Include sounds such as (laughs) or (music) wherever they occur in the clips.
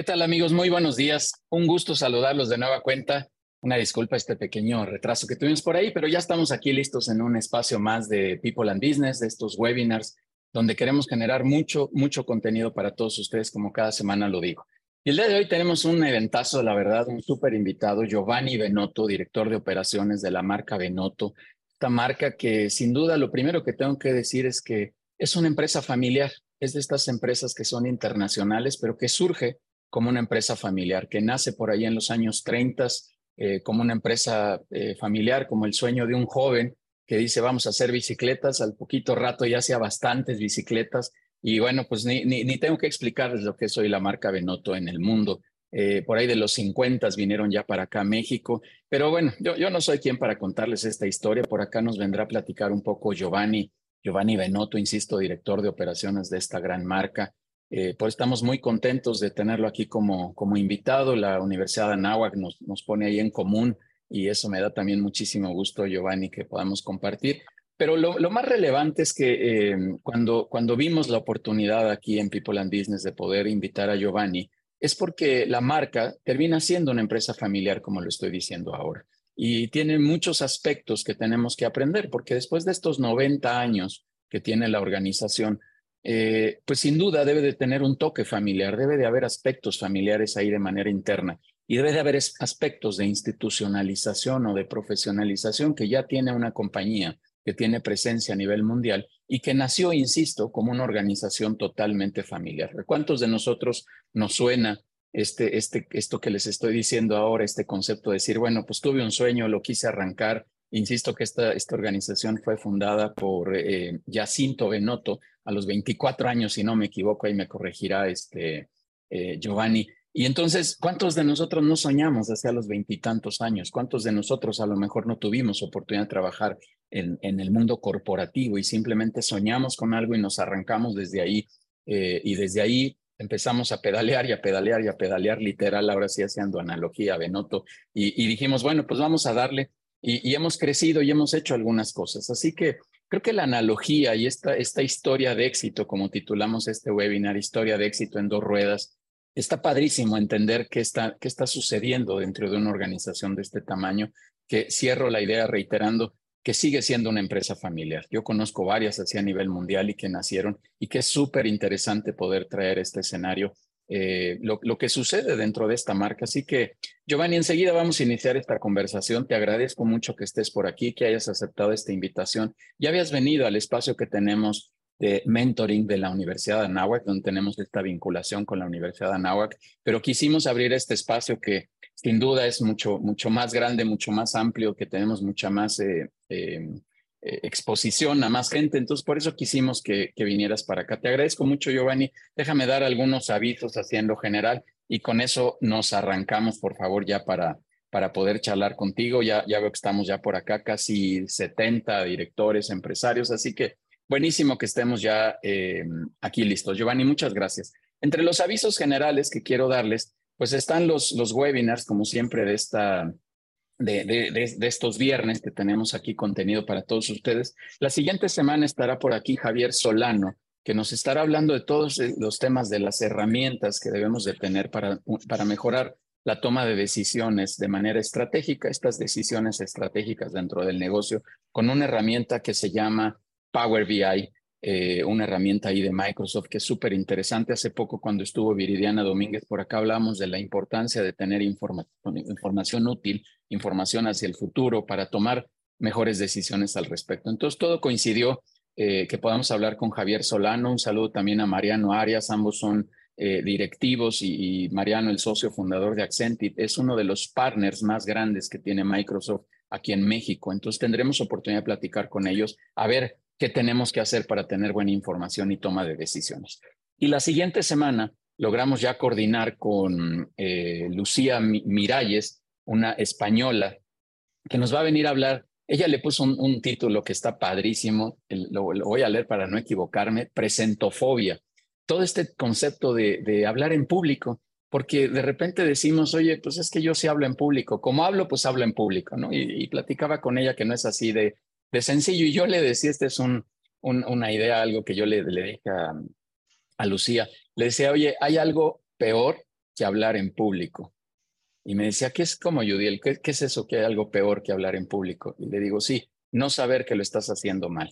¿Qué tal amigos? Muy buenos días. Un gusto saludarlos de nueva cuenta. Una disculpa este pequeño retraso que tuvimos por ahí, pero ya estamos aquí listos en un espacio más de People and Business, de estos webinars, donde queremos generar mucho, mucho contenido para todos ustedes, como cada semana lo digo. Y el día de hoy tenemos un eventazo, la verdad, un súper invitado, Giovanni Benotto, director de operaciones de la marca Benotto. Esta marca que sin duda lo primero que tengo que decir es que es una empresa familiar, es de estas empresas que son internacionales, pero que surge como una empresa familiar, que nace por ahí en los años 30 eh, como una empresa eh, familiar, como el sueño de un joven que dice vamos a hacer bicicletas, al poquito rato ya hacía bastantes bicicletas y bueno, pues ni, ni, tengo que explicarles lo que soy la marca Benotto en el mundo. Eh, por ahí de los 50 vinieron ya para acá a México, pero bueno, yo, yo no soy quien para contarles esta historia, por acá nos vendrá a platicar un poco Giovanni, Giovanni Benotto, insisto, director de operaciones de esta gran marca. Eh, pues estamos muy contentos de tenerlo aquí como, como invitado. La Universidad de Anáhuac nos, nos pone ahí en común y eso me da también muchísimo gusto, Giovanni, que podamos compartir. Pero lo, lo más relevante es que eh, cuando, cuando vimos la oportunidad aquí en People and Business de poder invitar a Giovanni, es porque la marca termina siendo una empresa familiar, como lo estoy diciendo ahora. Y tiene muchos aspectos que tenemos que aprender, porque después de estos 90 años que tiene la organización, eh, pues sin duda debe de tener un toque familiar, debe de haber aspectos familiares ahí de manera interna y debe de haber aspectos de institucionalización o de profesionalización que ya tiene una compañía que tiene presencia a nivel mundial y que nació, insisto, como una organización totalmente familiar. ¿Cuántos de nosotros nos suena este, este, esto que les estoy diciendo ahora, este concepto de decir, bueno, pues tuve un sueño, lo quise arrancar, Insisto que esta, esta organización fue fundada por eh, Jacinto Benotto a los 24 años, si no me equivoco, ahí me corregirá este, eh, Giovanni. Y entonces, ¿cuántos de nosotros no soñamos hacia los veintitantos años? ¿Cuántos de nosotros a lo mejor no tuvimos oportunidad de trabajar en, en, el mundo corporativo y simplemente soñamos con algo y nos arrancamos desde ahí? Eh, y desde ahí empezamos a pedalear y a pedalear y a pedalear literal, ahora sí haciendo analogía, Benotto, y, y dijimos, bueno, pues vamos a darle y, hemos crecido y hemos hecho algunas cosas. Así que creo que la analogía y esta, esta historia de éxito, como titulamos este webinar, historia de éxito en dos ruedas, está padrísimo entender qué está, qué está sucediendo dentro de una organización de este tamaño, que cierro la idea reiterando que sigue siendo una empresa familiar. Yo conozco varias así a nivel mundial y que nacieron y que es súper interesante poder traer este escenario eh, lo, que sucede dentro de esta marca. Así que, Giovanni, enseguida vamos a iniciar esta conversación. Te agradezco mucho que estés por aquí, que hayas aceptado esta invitación. Ya habías venido al espacio que tenemos de mentoring de la Universidad de Anáhuac, donde tenemos esta vinculación con la Universidad de Anáhuac, pero quisimos abrir este espacio que sin duda es mucho, mucho más grande, mucho más amplio, que tenemos mucha más eh, eh, eh, exposición a más gente. Entonces, por eso quisimos que, vinieras para acá. Te agradezco mucho, Giovanni. Déjame dar algunos avisos así en lo general y con eso nos arrancamos, por favor, ya para, para poder charlar contigo. Ya, ya veo que estamos ya por acá, casi 70 directores, empresarios, así que buenísimo que estemos ya eh, aquí listos. Giovanni, muchas gracias. Entre los avisos generales que quiero darles, pues están los, los webinars, como siempre, de esta, de, estos viernes que tenemos aquí contenido para todos ustedes. La siguiente semana estará por aquí Javier Solano, que nos estará hablando de todos los temas de las herramientas que debemos de tener para, para mejorar la toma de decisiones de manera estratégica, estas decisiones estratégicas dentro del negocio, con una herramienta que se llama Power BI, eh, una herramienta ahí de Microsoft que es súper interesante. Hace poco cuando estuvo Viridiana Domínguez por acá hablábamos de la importancia de tener información útil, información hacia el futuro para tomar mejores decisiones al respecto. Entonces todo coincidió eh, que podamos hablar con Javier Solano. Un saludo también a Mariano Arias, ambos son eh, directivos y, y, Mariano, el socio fundador de Accentit, es uno de los partners más grandes que tiene Microsoft aquí en México. Entonces tendremos oportunidad de platicar con ellos a ver qué tenemos que hacer para tener buena información y toma de decisiones. Y la siguiente semana logramos ya coordinar con eh, Lucía Miralles, una española, que nos va a venir a hablar. Ella le puso un, título que está padrísimo, lo, voy a leer para no equivocarme, presentofobia. Todo este concepto de, hablar en público, porque de repente decimos, oye, pues es que yo sí hablo en público. Como hablo, pues hablo en público, ¿no? y platicaba con ella que no es así de, de sencillo. Y yo le decía, esta es un, una idea, algo que yo le, le dije a, Lucía. Le decía, oye, hay algo peor que hablar en público. Y me decía, ¿qué es como Judiel? ¿Qué, ¿Qué es eso que hay algo peor que hablar en público? Y le digo, sí, no saber que lo estás haciendo mal.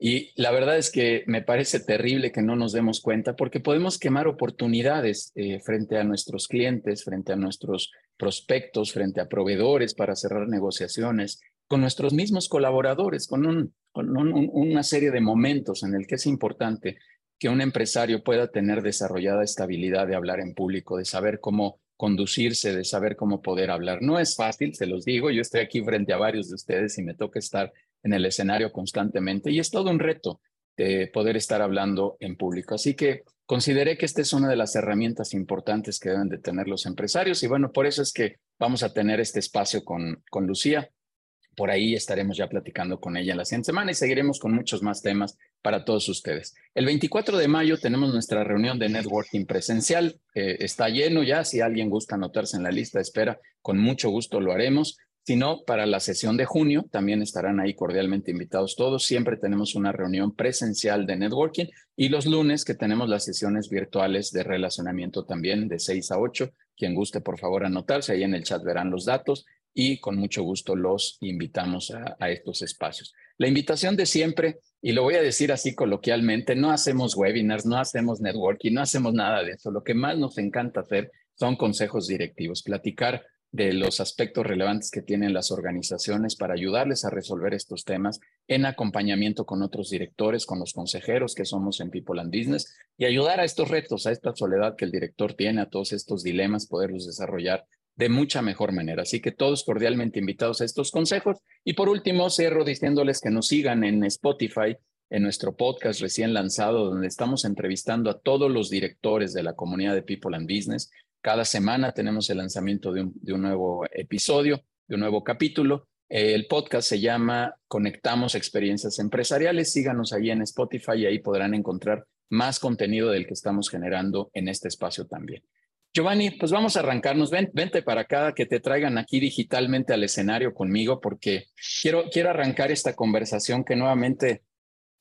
Y la verdad es que me parece terrible que no nos demos cuenta porque podemos quemar oportunidades eh, frente a nuestros clientes, frente a nuestros prospectos, frente a proveedores para cerrar negociaciones, con nuestros mismos colaboradores, con, un, con una serie de momentos en el que es importante que un empresario pueda tener desarrollada esta habilidad de hablar en público, de saber cómo conducirse, de saber cómo poder hablar. No es fácil, se los digo, yo estoy aquí frente a varios de ustedes y me toca estar en el escenario constantemente y es todo un reto de poder estar hablando en público. Así que consideré que esta es una de las herramientas importantes que deben de tener los empresarios y bueno, por eso es que vamos a tener este espacio con, con Lucía. Por ahí estaremos ya platicando con ella la siguiente semana y seguiremos con muchos más temas para todos ustedes. El 24 de mayo tenemos nuestra reunión de networking presencial. Eh, está lleno ya. Si alguien gusta anotarse en la lista de espera, con mucho gusto lo haremos. Si no, para la sesión de junio también estarán ahí cordialmente invitados todos. Siempre tenemos una reunión presencial de networking y los lunes que tenemos las sesiones virtuales de relacionamiento también de 6 a 8. Quien guste, por favor, anotarse. Ahí en el chat verán los datos y con mucho gusto los invitamos a, estos espacios. La invitación de siempre, y lo voy a decir así coloquialmente, no hacemos webinars, no hacemos networking, no hacemos nada de eso. Lo que más nos encanta hacer son consejos directivos, platicar de los aspectos relevantes que tienen las organizaciones para ayudarles a resolver estos temas en acompañamiento con otros directores, con los consejeros que somos en People and Business y ayudar a estos retos, a esta soledad que el director tiene, a todos estos dilemas, poderlos desarrollar de mucha mejor manera. Así que todos cordialmente invitados a estos consejos. Y por último, cierro diciéndoles que nos sigan en Spotify, en nuestro podcast recién lanzado, donde estamos entrevistando a todos los directores de la comunidad de People and Business. Cada semana tenemos el lanzamiento de un, nuevo episodio, de un nuevo capítulo. El podcast se llama Conectamos Experiencias Empresariales. Síganos ahí en Spotify y ahí podrán encontrar más contenido del que estamos generando en este espacio también. Giovanni, pues vamos a arrancarnos. vente para acá, que te traigan aquí digitalmente al escenario conmigo, porque quiero, quiero arrancar esta conversación que nuevamente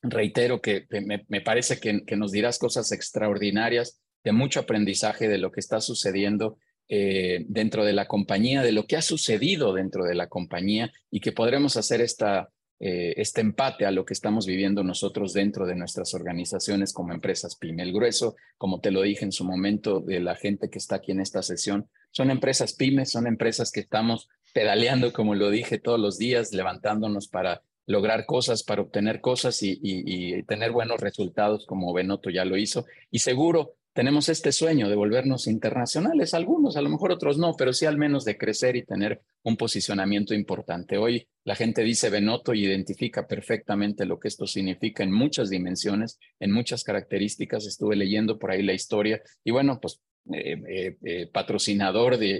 reitero que, me, parece que, nos dirás cosas extraordinarias, de mucho aprendizaje de lo que está sucediendo eh, dentro de la compañía, de lo que ha sucedido dentro de la compañía y que podremos hacer esta, eh, este empate a lo que estamos viviendo nosotros dentro de nuestras organizaciones como empresas PYME. El grueso, como te lo dije en su momento, de la gente que está aquí en esta sesión, son empresas PYME, son empresas que estamos pedaleando, como lo dije, todos los días, levantándonos para lograr cosas, para obtener cosas y, tener buenos resultados, como Benoto ya lo hizo. Y seguro tenemos este sueño de volvernos internacionales, algunos, a lo mejor otros no, pero sí al menos de crecer y tener un posicionamiento importante. Hoy la gente dice Benoto y identifica perfectamente lo que esto significa en muchas dimensiones, en muchas características. Estuve leyendo por ahí la historia y bueno, pues eh, eh, eh, patrocinador de,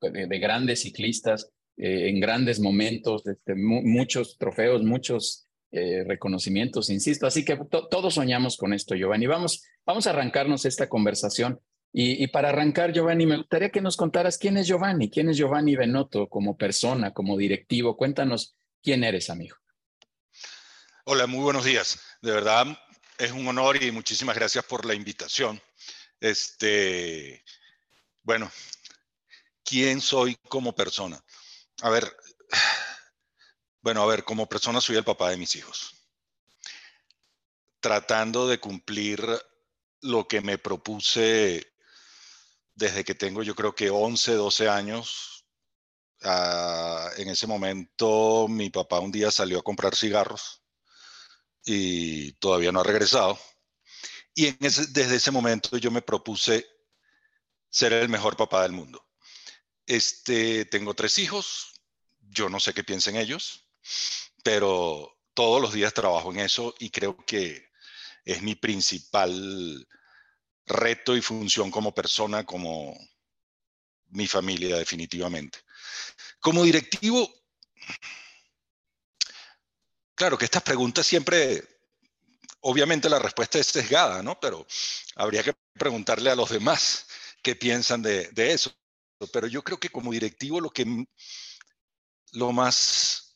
de, grandes ciclistas en grandes momentos, este, muchos trofeos, muchos eh, reconocimientos, insisto. Así que todos soñamos con esto, Giovanni. Vamos, vamos a arrancarnos esta conversación. Y, para arrancar, Giovanni, me gustaría que nos contaras quién es Giovanni, quién es Giovanni Benotto como persona, como directivo. Cuéntanos quién eres, amigo. Hola, muy buenos días. De verdad, es un honor y muchísimas gracias por la invitación. Este, bueno, ¿quién soy como persona? A ver, bueno, a ver, como persona soy el papá de mis hijos. Tratando de cumplir lo que me propuse desde que tengo yo creo que 11, 12 años. Ah, en ese momento mi papá un día salió a comprar cigarros y todavía no ha regresado. Y desde ese momento yo me propuse ser el mejor papá del mundo. Este, tengo tres hijos, yo no sé qué piensen ellos pero todos los días trabajo en eso y creo que es mi principal reto y función como persona, como mi familia definitivamente. Como directivo, claro que estas preguntas siempre, obviamente la respuesta es sesgada, ¿no? Pero habría que preguntarle a los demás qué piensan de, eso. Pero yo creo que como directivo lo que lo más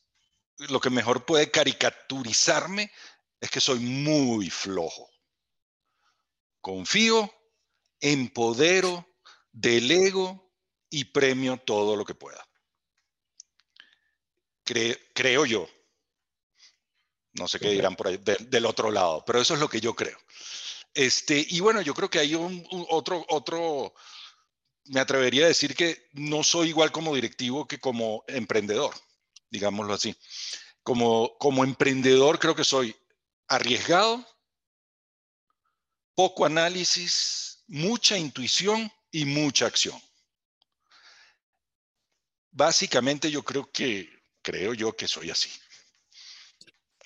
lo que mejor puede caricaturizarme es que soy muy flojo. Confío, empodero, delego y premio todo lo que pueda. creo yo. No sé qué dirán por ahí del otro lado, pero eso es lo que yo creo. Este, y bueno, yo creo que hay un, otro, otro, me atrevería a decir que no soy igual como directivo que como emprendedor, digámoslo así. Como, como emprendedor creo que soy arriesgado, poco análisis, mucha intuición y mucha acción. Básicamente yo creo que, creo yo que soy así.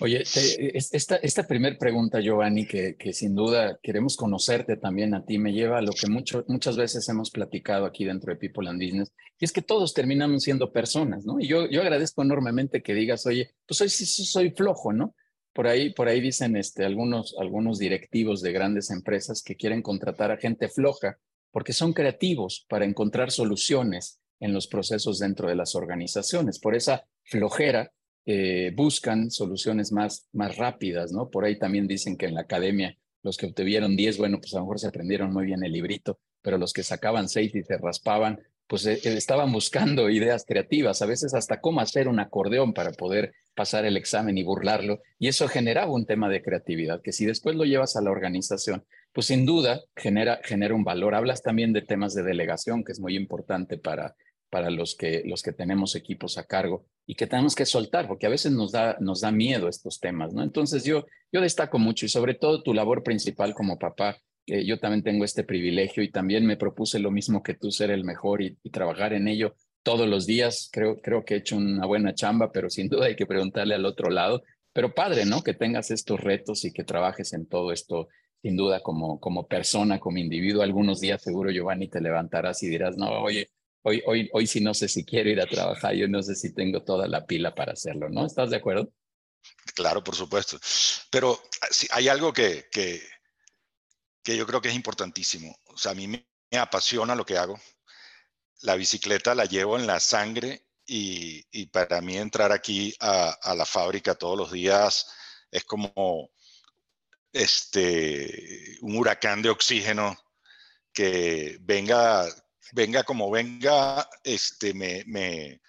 Oye, esta, esta primera pregunta, Giovanni, que, que, sin duda queremos conocerte también a ti, me lleva a lo que mucho, muchas veces hemos platicado aquí dentro de People and Business, y es que todos terminamos siendo personas, ¿no? Y yo, yo agradezco enormemente que digas, oye, pues sí soy flojo, ¿no? Por ahí, por ahí dicen este, algunos, algunos directivos de grandes empresas que quieren contratar a gente floja porque son creativos para encontrar soluciones en los procesos dentro de las organizaciones. Por esa flojera eh, buscan soluciones más, más rápidas, ¿no? Por ahí también dicen que en la academia los que obtuvieron 10, bueno, pues a lo mejor se aprendieron muy bien el librito, pero los que sacaban 6 y se raspaban, pues eh, estaban buscando ideas creativas, a veces hasta cómo hacer un acordeón para poder pasar el examen y burlarlo, y eso generaba un tema de creatividad, que si después lo llevas a la organización, pues sin duda genera, genera un valor. Hablas también de temas de delegación, que es muy importante para, para los que, los que tenemos equipos a cargo y que tenemos que soltar, porque a veces nos da, nos da miedo estos temas, ¿no? Entonces yo, yo destaco mucho y sobre todo tu labor principal como papá, que yo también tengo este privilegio y también me propuse lo mismo que tú, ser el mejor y, trabajar en ello todos los días. Creo, creo que he hecho una buena chamba, pero sin duda hay que preguntarle al otro lado. Pero padre, ¿no? Que tengas estos retos y que trabajes en todo esto, sin duda, como, como persona, como individuo. Algunos días seguro, Giovanni, te levantarás y dirás, no, oye, Hoy, hoy, hoy sí no sé si quiero ir a trabajar, yo no sé si tengo toda la pila para hacerlo, ¿no? ¿Estás de acuerdo? Claro, por supuesto. Pero ah, hay algo que, que, que yo creo que es importantísimo. O sea, a mí me, apasiona lo que hago. La bicicleta la llevo en la sangre y, y para mí entrar aquí a, a, la fábrica todos los días es como este, un huracán de oxígeno que venga venga como venga, este, me, me,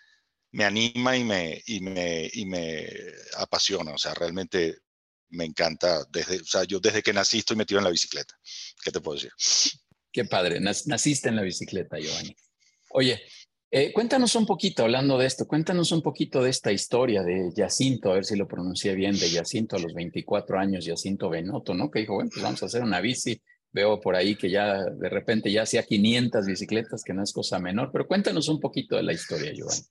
me anima y me, y, me, y me apasiona. O sea, realmente me encanta. Desde, o sea, yo desde que nací estoy metido en la bicicleta. ¿Qué te puedo decir? Qué padre. Naciste en la bicicleta, Giovanni. Oye, eh, cuéntanos un poquito, hablando de esto, cuéntanos un poquito de esta historia de Jacinto, a ver si lo pronuncié bien, de Jacinto a los 24 años, Jacinto Benotto, ¿no? Que dijo, bueno, pues vamos a hacer una bici Veo por ahí que ya de repente ya hacía 500 bicicletas, que no es cosa menor, pero cuéntanos un poquito de la historia, Giovanni.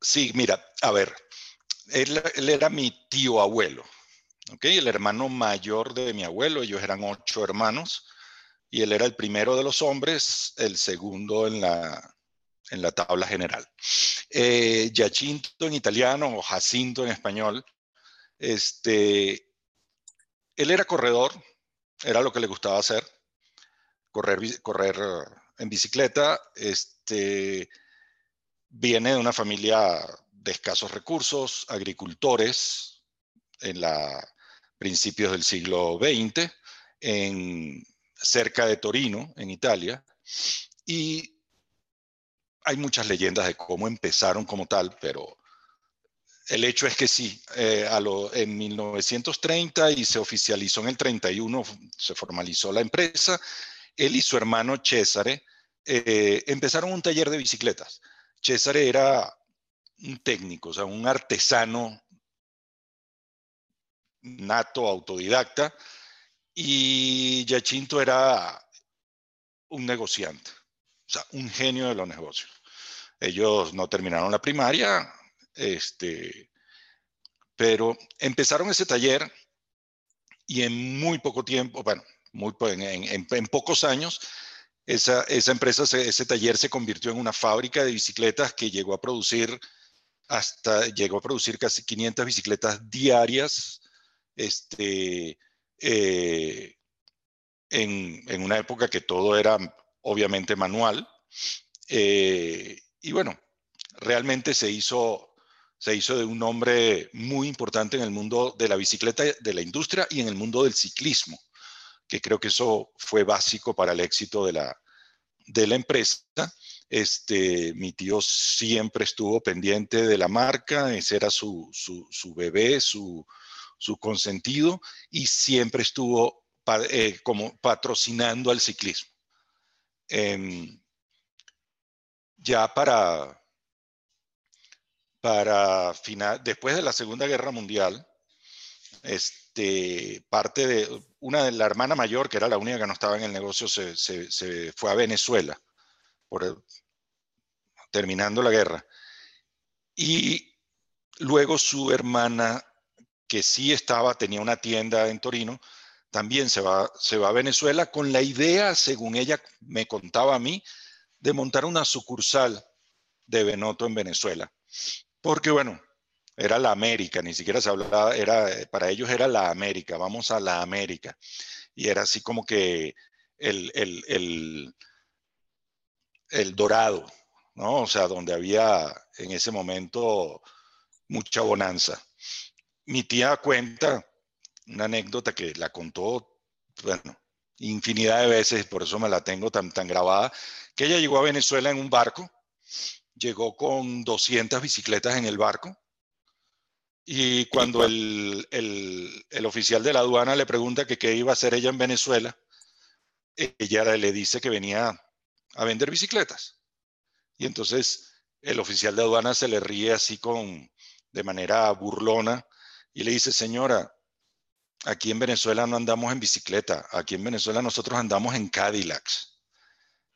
Sí, mira, a ver, él, era mi tío abuelo, ¿ok? El hermano mayor de mi abuelo, ellos eran ocho hermanos, y él era el primero de los hombres, el segundo en la, en la tabla general. Eh, en italiano o Jacinto en español, este, él era corredor, era lo que le gustaba hacer correr, correr en bicicleta. Este, viene de una familia de escasos recursos, agricultores, en la principios del siglo XX, en, cerca de Torino, en Italia, y hay muchas leyendas de cómo empezaron como tal, pero el hecho es que sí, eh, a lo, en 1930 y se oficializó en el 31, se formalizó la empresa él y su hermano Césare eh, empezaron un taller de bicicletas. Césare era un técnico, o sea, un artesano nato, autodidacta, y Giacinto era un negociante, o sea, un genio de los negocios. Ellos no terminaron la primaria, este, pero empezaron ese taller y en muy poco tiempo, bueno, muy, en, en, pocos años, esa, esa empresa, ese taller se convirtió en una fábrica de bicicletas que llegó a producir hasta, llegó a producir casi 500 bicicletas diarias, este, eh, en, una época que todo era obviamente manual. Eh, y bueno, realmente se hizo, se hizo de un hombre muy importante en el mundo de la bicicleta, de la industria y en el mundo del ciclismo que creo que eso fue básico para el éxito de la, de la empresa. Este, mi tío siempre estuvo pendiente de la marca, ese era su, su, bebé, su, su, consentido, y siempre estuvo eh, como patrocinando al ciclismo. Em, ya para, para final, después de la Segunda Guerra Mundial, este, parte de una de la hermana mayor, que era la única que no estaba en el negocio, se, se, fue a Venezuela, por, terminando la guerra. Y luego su hermana, que sí estaba, tenía una tienda en Torino, también se va, se va a Venezuela con la idea, según ella me contaba a mí, de montar una sucursal de Benoto en Venezuela. Porque bueno, era la América, ni siquiera se hablaba, era, para ellos era la América, vamos a la América. Y era así como que el, el, el, dorado, ¿no? O sea, donde había en ese momento mucha bonanza. Mi tía cuenta una anécdota que la contó, bueno, infinidad de veces, por eso me la tengo tan, tan grabada, que ella llegó a Venezuela en un barco, llegó con 200 bicicletas en el barco, y cuando el, el, oficial de la aduana le pregunta que qué iba a hacer ella en Venezuela, ella le dice que venía a vender bicicletas. Y entonces el oficial de aduana se le ríe así con, de manera burlona y le dice, señora, aquí en Venezuela no andamos en bicicleta, aquí en Venezuela nosotros andamos en Cadillacs.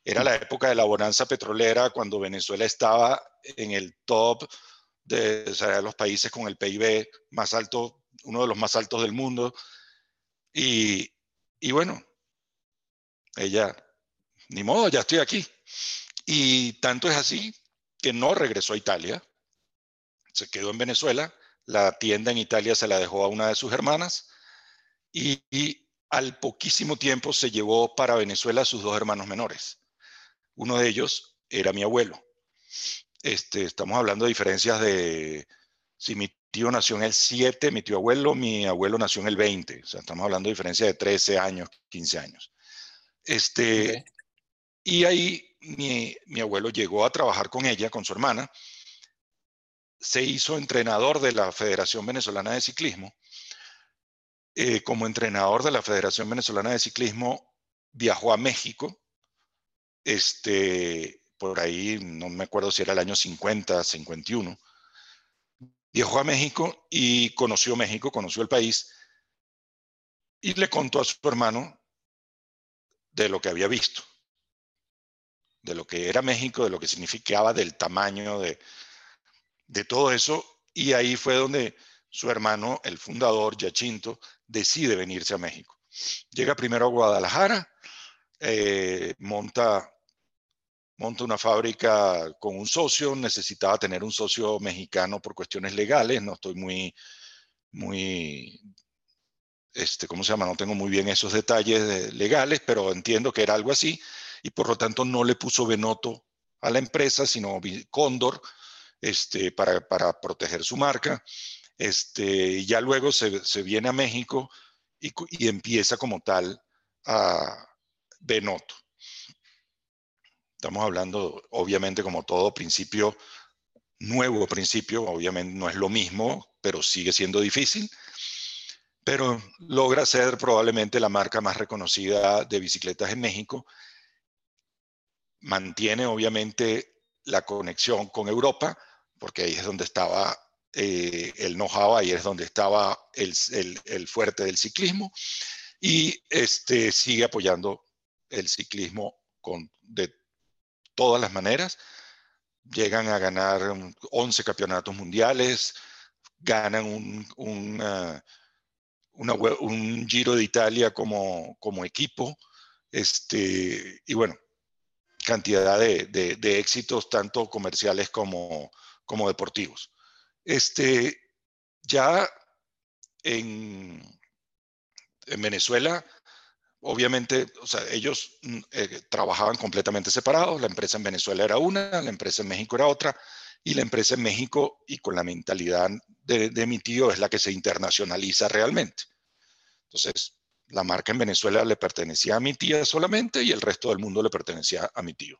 Era la época de la bonanza petrolera cuando Venezuela estaba en el top de, los países con el PIB más alto, uno de los más altos del mundo. Y, y bueno, ella, ni modo, ya estoy aquí. Y tanto es así que no regresó a Italia, se quedó en Venezuela, la tienda en Italia se la dejó a una de sus hermanas y, y al poquísimo tiempo se llevó para Venezuela a sus dos hermanos menores. Uno de ellos era mi abuelo. Este, estamos hablando de diferencias de, si mi tío nació en el 7, mi tío abuelo, mi abuelo nació en el 20, o sea, estamos hablando de diferencia de 13 años, 15 años. Este, Y ahí mi, mi abuelo llegó a trabajar con ella, con su hermana, se hizo entrenador de la Federación Venezolana de Ciclismo. Eh, como entrenador de la Federación Venezolana de Ciclismo, viajó a México, este, por ahí, no me acuerdo si era el año 50, 51, viajó a México y conoció México, conoció el país y le contó a su hermano de lo que había visto, de lo que era México, de lo que significaba, del tamaño, de, de todo eso. Y ahí fue donde su hermano, el fundador, Yachinto, decide venirse a México. Llega primero a Guadalajara, eh, monta monta una fábrica con un socio, necesitaba tener un socio mexicano por cuestiones legales, no estoy muy, muy, este, ¿cómo se llama? No tengo muy bien esos detalles legales, pero entiendo que era algo así, y por lo tanto no le puso Benoto a la empresa, sino Cóndor, este, para, proteger su marca. Este, y ya luego se, se viene a México y, y empieza como tal a Benoto. Estamos hablando, obviamente, como todo principio, nuevo principio, obviamente no es lo mismo, pero sigue siendo difícil, pero logra ser probablemente la marca más reconocida de bicicletas en México. Mantiene, obviamente, la conexión con Europa, porque ahí es donde estaba eh, el know-how, ahí es donde estaba el, el, fuerte del ciclismo, y este, sigue apoyando el ciclismo con, de todas las maneras. Llegan a ganar 11 campeonatos mundiales, ganan un, uh, un Giro de Italia como, como equipo. Este, y bueno, cantidad de, de, éxitos tanto comerciales como, como deportivos. Este, ya en, en Venezuela Obviamente, o sea, ellos mm, eh, trabajaban completamente separados, la empresa en Venezuela era una, la empresa en México era otra, y la empresa en México y con la mentalidad de, mi tío es la que se internacionaliza realmente. Entonces, la marca en Venezuela le pertenecía a mi tía solamente y el resto del mundo le pertenecía a mi tío.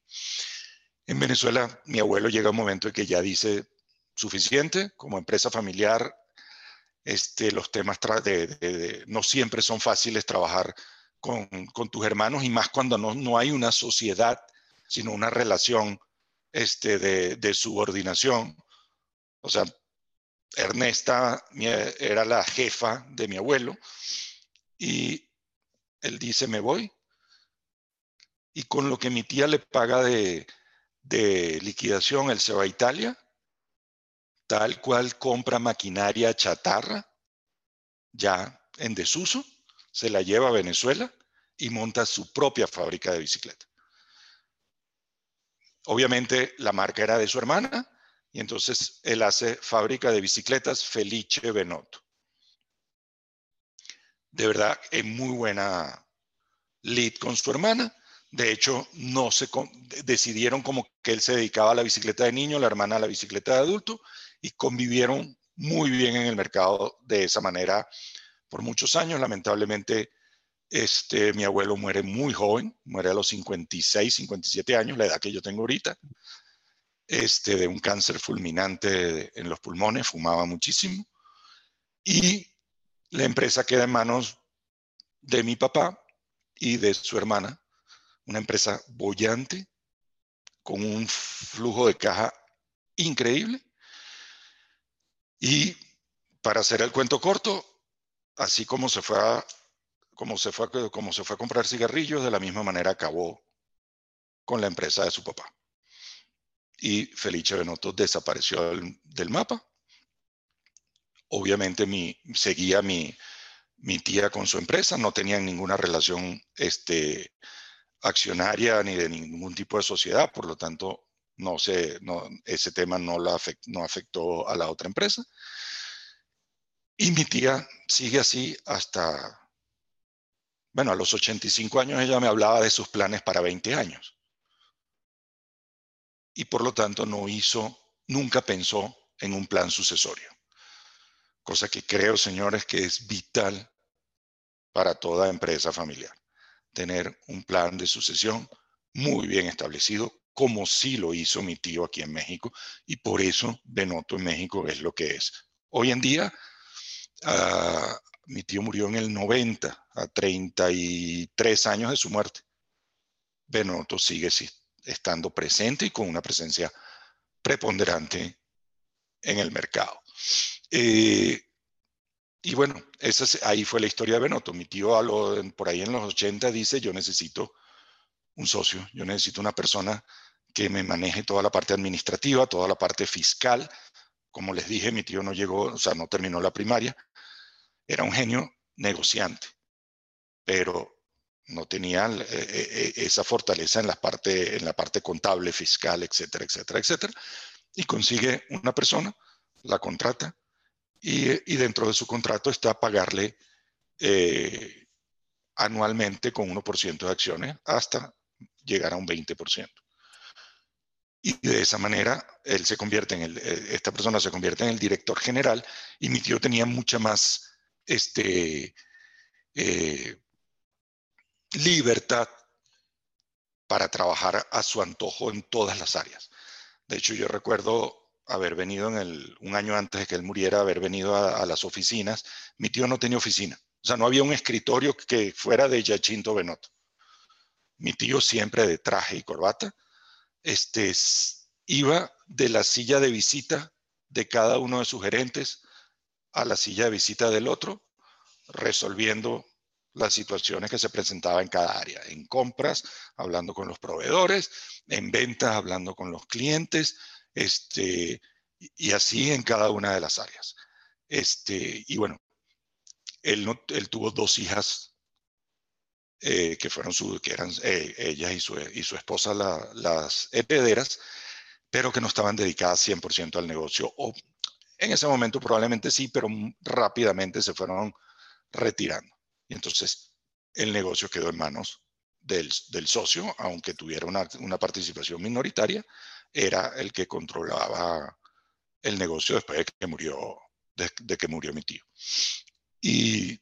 En Venezuela, mi abuelo llega un momento en que ya dice suficiente, como empresa familiar, este, los temas de, no siempre son fáciles trabajar con, tus hermanos y más cuando no, no, hay una sociedad, sino una relación este, de, subordinación. O sea, Ernesta era la jefa de mi abuelo y él dice, me voy. Y con lo que mi tía le paga de, de liquidación, él se va a Italia, tal cual compra maquinaria chatarra, ya en desuso, se la lleva a Venezuela y monta su propia fábrica de bicicleta. Obviamente la marca era de su hermana y entonces él hace fábrica de bicicletas Felice Benotto. De verdad, es muy buena lead con su hermana de hecho, no se decidieron como que él se dedicaba a la bicicleta de niño, la hermana a la bicicleta de adulto, y convivieron muy bien en el mercado de esa manera por muchos años. Lamentablemente, este, mi abuelo muere muy joven, muere a los 56, 57 años, la edad que yo tengo ahorita, este, de un cáncer fulminante en los pulmones, fumaba muchísimo. Y la empresa queda en manos de mi papá y de su hermana, una empresa bollante, con un flujo de caja increíble. Y para hacer el cuento corto, así como se fue a, como se fue, como se fue a comprar cigarrillos, de la misma manera acabó con la empresa de su papá. Y Felice Benotto desapareció del, mapa. Obviamente mi, seguía mi, mi tía con su empresa, no tenían ninguna relación este, accionaria ni de ningún tipo de sociedad, por lo tanto, no se, no, ese tema no, la no afectó a la otra empresa. Y mi tía sigue así hasta, bueno, a los 85 años ella me hablaba de sus planes para 20 años. Y por lo tanto no hizo, nunca pensó en un plan sucesorio. Cosa que creo, señores, que es vital para toda empresa familiar tener un plan de sucesión muy bien establecido, como sí lo hizo mi tío aquí en México, y por eso Benoto en México es lo que es. Hoy en día, ah, mi tío murió en el 90, a 33 años de su muerte. Benoto sigue estando presente y con una presencia preponderante en el mercado. Eh, y bueno, esa ahí fue la historia de Benotto. Mi tío a por ahí en los 80 dice, yo necesito un socio, yo necesito una persona que me maneje toda la parte administrativa, toda la parte fiscal. Como les dije, mi tío no llegó, o sea, no terminó la primaria. Era un genio negociante, pero no tenía eh, eh, eh, esa fortaleza en la, parte, en la parte contable, fiscal, etcétera, etcétera, etcétera. Y consigue una persona, la contrata, y, dentro de su contrato está pagarle anualmente con 1% de acciones hasta llegar a un 20%. Y de esa manera, él se convierte en el, esta persona se convierte en el director general y mi tío tenía mucha más este, eh, libertad para trabajar a su antojo en todas las áreas. De hecho, yo recuerdo haber venido un año antes de que él muriera, haber venido a, las oficinas. Mi tío no tenía oficina. O sea, no había un escritorio que fuera de Yachinto Benotto. Mi tío siempre de traje y corbata. Este, iba de la silla de visita de cada uno de sus gerentes a la silla de visita del otro, resolviendo las situaciones que se presentaban en cada área, en compras, hablando con los proveedores, en ventas, hablando con los clientes, este, y así en cada una de las áreas. Este, y bueno, él, él tuvo dos hijas eh, que fueron su, que eran eh, ellas y su, y su esposa las herederas, pero que no estaban dedicadas 100% al negocio. O en ese momento probablemente sí, pero rápidamente se fueron retirando. Y entonces el negocio quedó en manos del, del socio, aunque tuviera una, una participación minoritaria, era el que controlaba el negocio después de que murió, de, que murió mi tío. Y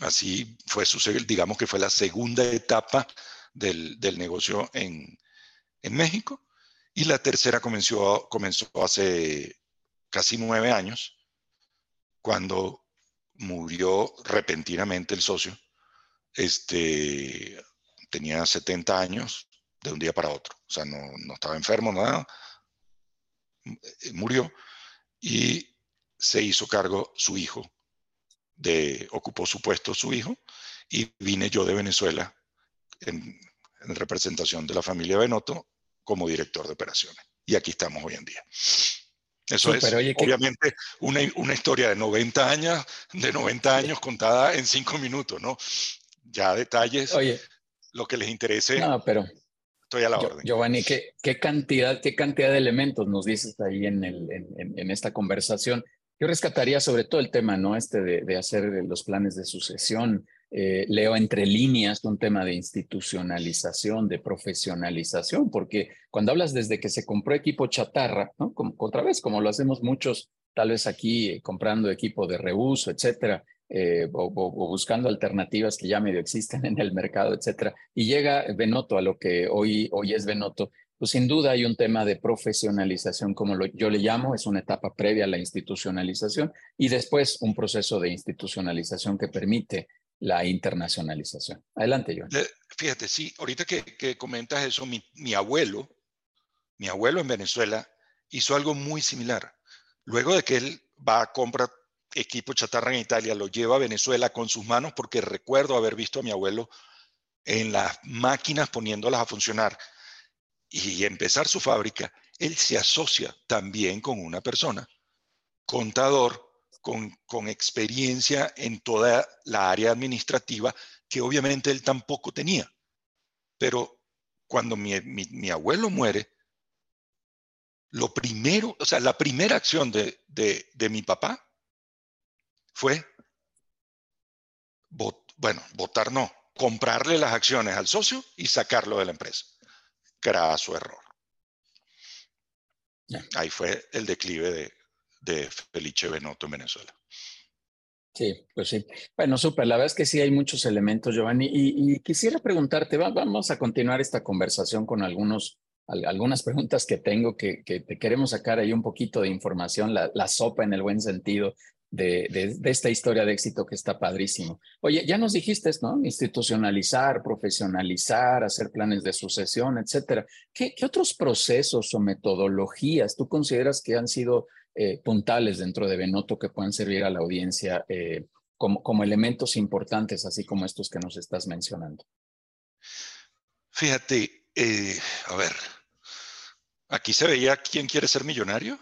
Así fue digamos que fue la segunda etapa del, negocio en, México. Y la tercera comenzó, comenzó hace casi nueve años, cuando murió repentinamente el socio. Este, tenía 70 años de un día para otro. O sea, no, no estaba enfermo, nada. Murió y se hizo cargo su hijo, de, ocupó su puesto su hijo, y vine yo de Venezuela en, representación de la familia Benotto como director de operaciones. Y aquí estamos hoy en día. Eso es, obviamente, una, una, historia de 90 años, de 90 años contada en 5 minutos, ¿no? Ya detalles, oye, lo que les interese. No, pero estoy a la orden. Giovanni, ¿qué, ¿qué, cantidad, ¿qué cantidad de elementos nos dices ahí en, el, en, en, esta conversación? Yo rescataría sobre todo el tema, ¿no? Este de, de hacer los planes de sucesión. Eh, leo entre líneas un tema de institucionalización, de profesionalización, porque cuando hablas desde que se compró equipo chatarra, ¿no? Como, otra vez, como lo hacemos muchos, tal vez aquí eh, comprando equipo de reuso, etcétera, eh, o, buscando alternativas que ya medio existen en el mercado, etcétera. Y llega Benoto a lo que hoy, hoy es Benoto, pues sin duda hay un tema de profesionalización, como lo, yo le llamo, es una etapa previa a la institucionalización y después un proceso de institucionalización que permite la internacionalización. Adelante, John. Fíjate, sí, ahorita que, que comentas eso, mi, mi abuelo, mi abuelo en Venezuela hizo algo muy similar. Luego de que él va a comprar equipo chatarra en Italia, lo lleva a Venezuela con sus manos porque recuerdo haber visto a mi abuelo en las máquinas poniéndolas a funcionar y empezar su fábrica, él se asocia también con una persona, contador, con, con, experiencia en toda la área administrativa que obviamente él tampoco tenía. Pero cuando mi, mi, abuelo muere, lo primero, o sea, la primera acción de, de, de mi papá fue, bueno, votar no, comprarle las acciones al socio y sacarlo de la empresa, que era su error. Ahí fue el declive de, de Felice Benotto en Venezuela. Sí, pues sí. Bueno, súper. La verdad es que sí hay muchos elementos, Giovanni. Y, quisiera preguntarte, vamos a continuar esta conversación con algunos, algunas preguntas que tengo que, que, te queremos sacar ahí un poquito de información, la, sopa en el buen sentido de, esta historia de éxito que está padrísimo. Oye, ya nos dijiste, ¿no? Institucionalizar, profesionalizar, hacer planes de sucesión, etcétera. ¿Qué, otros procesos o metodologías tú consideras que han sido eh, puntales dentro de Benoto que puedan servir a la audiencia eh, como, como elementos importantes, así como estos que nos estás mencionando? Fíjate, eh, a ver, aquí se veía quién quiere ser millonario.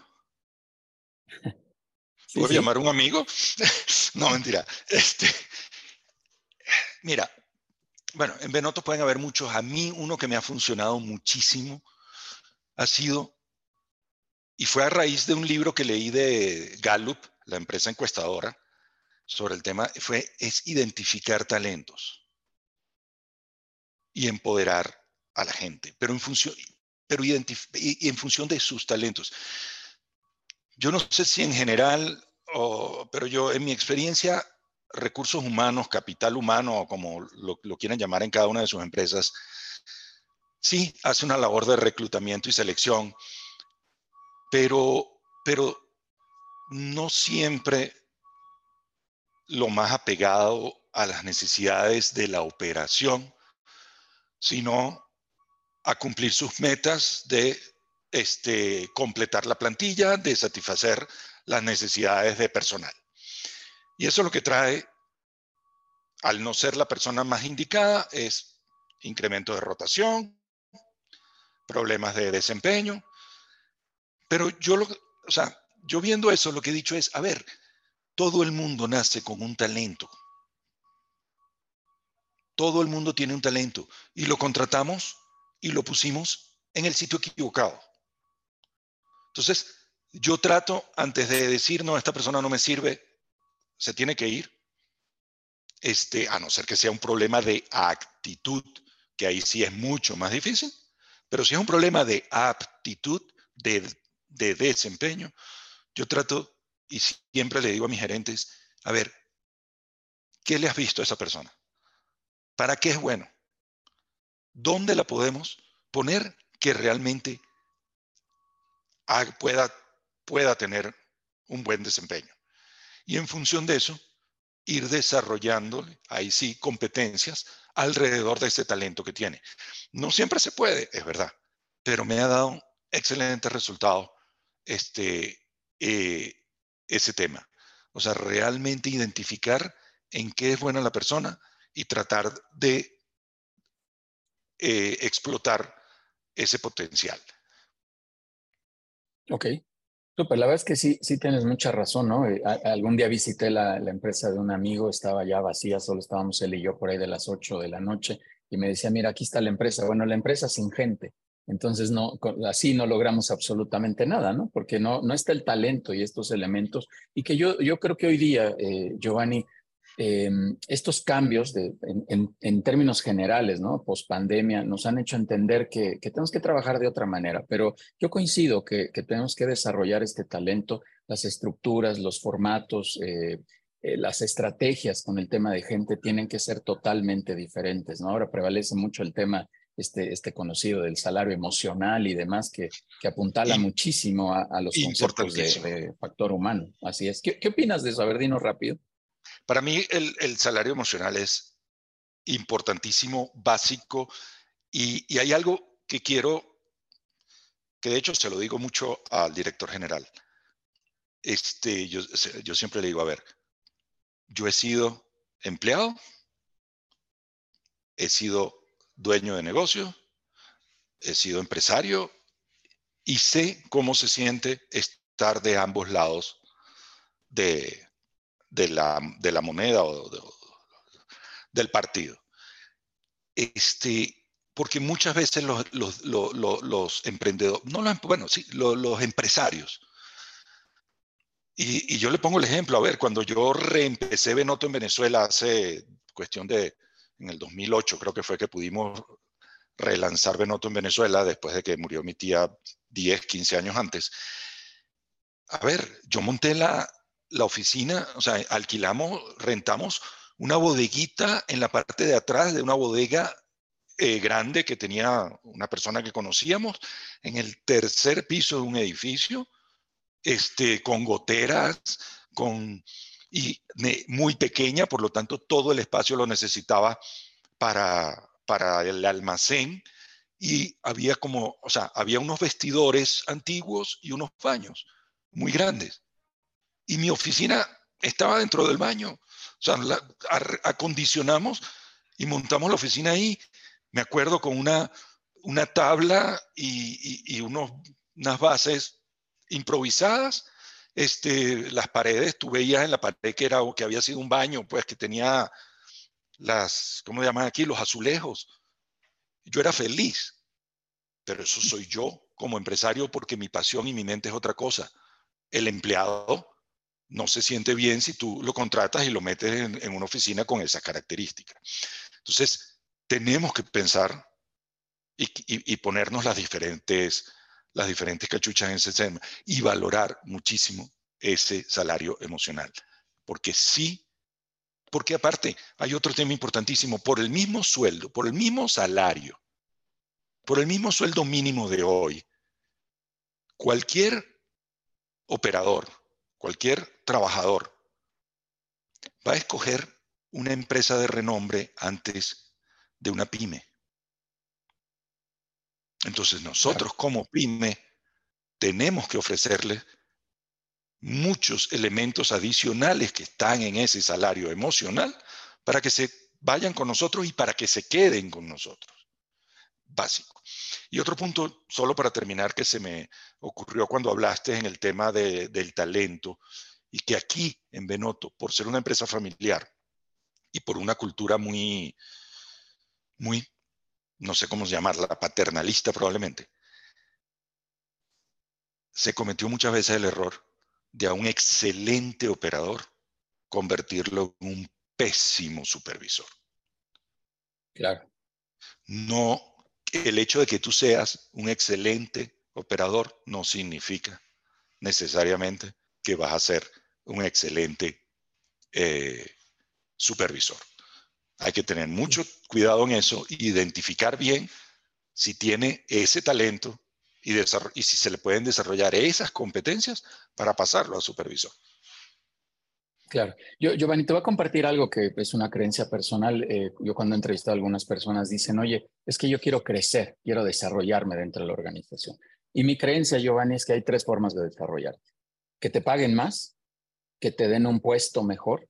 (laughs) ¿Puedo llamar a un amigo? (laughs) no, mentira. Este, mira, bueno, en Benoto pueden haber muchos. A mí uno que me ha funcionado muchísimo ha sido, y fue a raíz de un libro que leí de Gallup, la empresa encuestadora, sobre el tema, fue, es identificar talentos y empoderar a la gente, pero en función, pero y en función de sus talentos. Yo no sé si en general, pero yo en mi experiencia, recursos humanos, capital humano, como lo, lo quieran llamar en cada una de sus empresas, sí hace una labor de reclutamiento y selección, pero, pero no siempre lo más apegado a las necesidades de la operación, sino a cumplir sus metas de este, completar la plantilla, de satisfacer las necesidades de personal. Y eso lo que trae, al no ser la persona más indicada, es incremento de rotación, problemas de desempeño. Pero yo, lo, o sea, yo viendo eso, lo que he dicho es, a ver, todo el mundo nace con un talento. Todo el mundo tiene un talento y lo contratamos y lo pusimos en el sitio equivocado. Entonces, yo trato, antes de decir, no, esta persona no me sirve, se tiene que ir, este, a no ser que sea un problema de actitud, que ahí sí es mucho más difícil, pero si es un problema de aptitud, de, de desempeño, yo trato y siempre le digo a mis gerentes, a ver, ¿qué le has visto a esa persona? ¿Para qué es bueno? ¿Dónde la podemos poner que realmente pueda, pueda tener un buen desempeño? Y en función de eso, ir desarrollando, ahí sí, competencias alrededor de ese talento que tiene. No siempre se puede, es verdad, pero me ha dado excelentes resultados este, eh, ese tema. O sea, realmente identificar en qué es buena la persona y tratar de eh, explotar ese potencial. Ok, Super, la verdad es que sí, sí tienes mucha razón, ¿no? Eh, algún día visité la, la, empresa de un amigo, estaba ya vacía, solo estábamos él y yo por ahí de las 8 de la noche y me decía, mira, aquí está la empresa. Bueno, la empresa sin gente. Entonces, no, así no logramos absolutamente nada, ¿no? Porque no, no está el talento y estos elementos. Y que yo, yo creo que hoy día, eh, Giovanni, Em, estos cambios de, en, términos generales, ¿no? Post pandemia, nos han hecho entender que, tenemos que trabajar de otra manera, pero yo coincido que, tenemos que desarrollar este talento, las estructuras, los formatos, eh, eh, las estrategias con el tema de gente tienen que ser totalmente diferentes, ¿no? Ahora prevalece mucho el tema este, este conocido del salario emocional y demás que, que apuntala muchísimo a, los conceptos de, factor humano. Así es. ¿Qué, ¿Qué opinas de eso? A ver, dinos rápido. Para mí el, salario emocional es importantísimo, básico, y, hay algo que quiero, que de hecho se lo digo mucho al director general. Este, yo, yo siempre le digo, a ver, yo he sido empleado, he sido dueño de negocio, he sido empresario y sé cómo se siente estar de ambos lados de, de la, de la moneda o del partido. Este, porque muchas veces los, los, los, emprendedores, no los, bueno, sí, los, empresarios, y, y, yo le pongo el ejemplo, a ver, cuando yo reempecé Benoto en Venezuela hace cuestión de, en el 2008 creo que fue que pudimos relanzar Benoto en Venezuela después de que murió mi tía 10, 15 años antes. A ver, yo monté la, la oficina, o sea, alquilamos, rentamos una bodeguita en la parte de atrás de una bodega eh, grande que tenía una persona que conocíamos en el tercer piso de un edificio, este, con goteras, con, y muy pequeña, por lo tanto todo el espacio lo necesitaba para, para el almacén y había como, o sea, había unos vestidores antiguos y unos baños muy grandes y mi oficina estaba dentro del baño. O sea, acondicionamos y montamos la oficina ahí. Me acuerdo con una, una tabla y, unos, unas bases improvisadas. Este, las paredes, tú veías en la pared que, era, que había sido un baño, pues que tenía las, ¿cómo llaman aquí? Los azulejos. Yo era feliz, pero eso soy yo como empresario porque mi pasión y mi mente es otra cosa. El empleado no se siente bien si tú lo contratas y lo metes en, una oficina con esa característica. Entonces, tenemos que pensar y, ponernos las diferentes, las diferentes cachuchas en ese tema y valorar muchísimo ese salario emocional. Porque sí, porque aparte hay otro tema importantísimo, por el mismo sueldo, por el mismo salario, por el mismo sueldo mínimo de hoy, cualquier operador, cualquier trabajador va a escoger una empresa de renombre antes de una pyme. Entonces nosotros como pyme tenemos que ofrecerles muchos elementos adicionales que están en ese salario emocional para que se vayan con nosotros y para que se queden con nosotros. Básico. Y otro punto, solo para terminar, que se me ocurrió cuando hablaste en el tema del talento, y que aquí en Benoto, por ser una empresa familiar y por una cultura muy, muy, no sé cómo llamarla, paternalista probablemente, se cometió muchas veces el error de a un excelente operador convertirlo en un pésimo supervisor. Claro. No el hecho de que tú seas un excelente operador no significa necesariamente que vas a ser un excelente eh, supervisor. Hay que tener mucho cuidado en eso, identificar bien si tiene ese talento y, y si se le pueden desarrollar esas competencias para pasarlo a supervisor. Claro. Yo, Giovanni, te voy a compartir algo que es una creencia personal. Eh, yo cuando he entrevistado a algunas personas dicen, oye, es que yo quiero crecer, quiero desarrollarme dentro de la organización. Y mi creencia, Giovanni, es que hay tres formas de desarrollarte. Que te paguen más, que te den un puesto mejor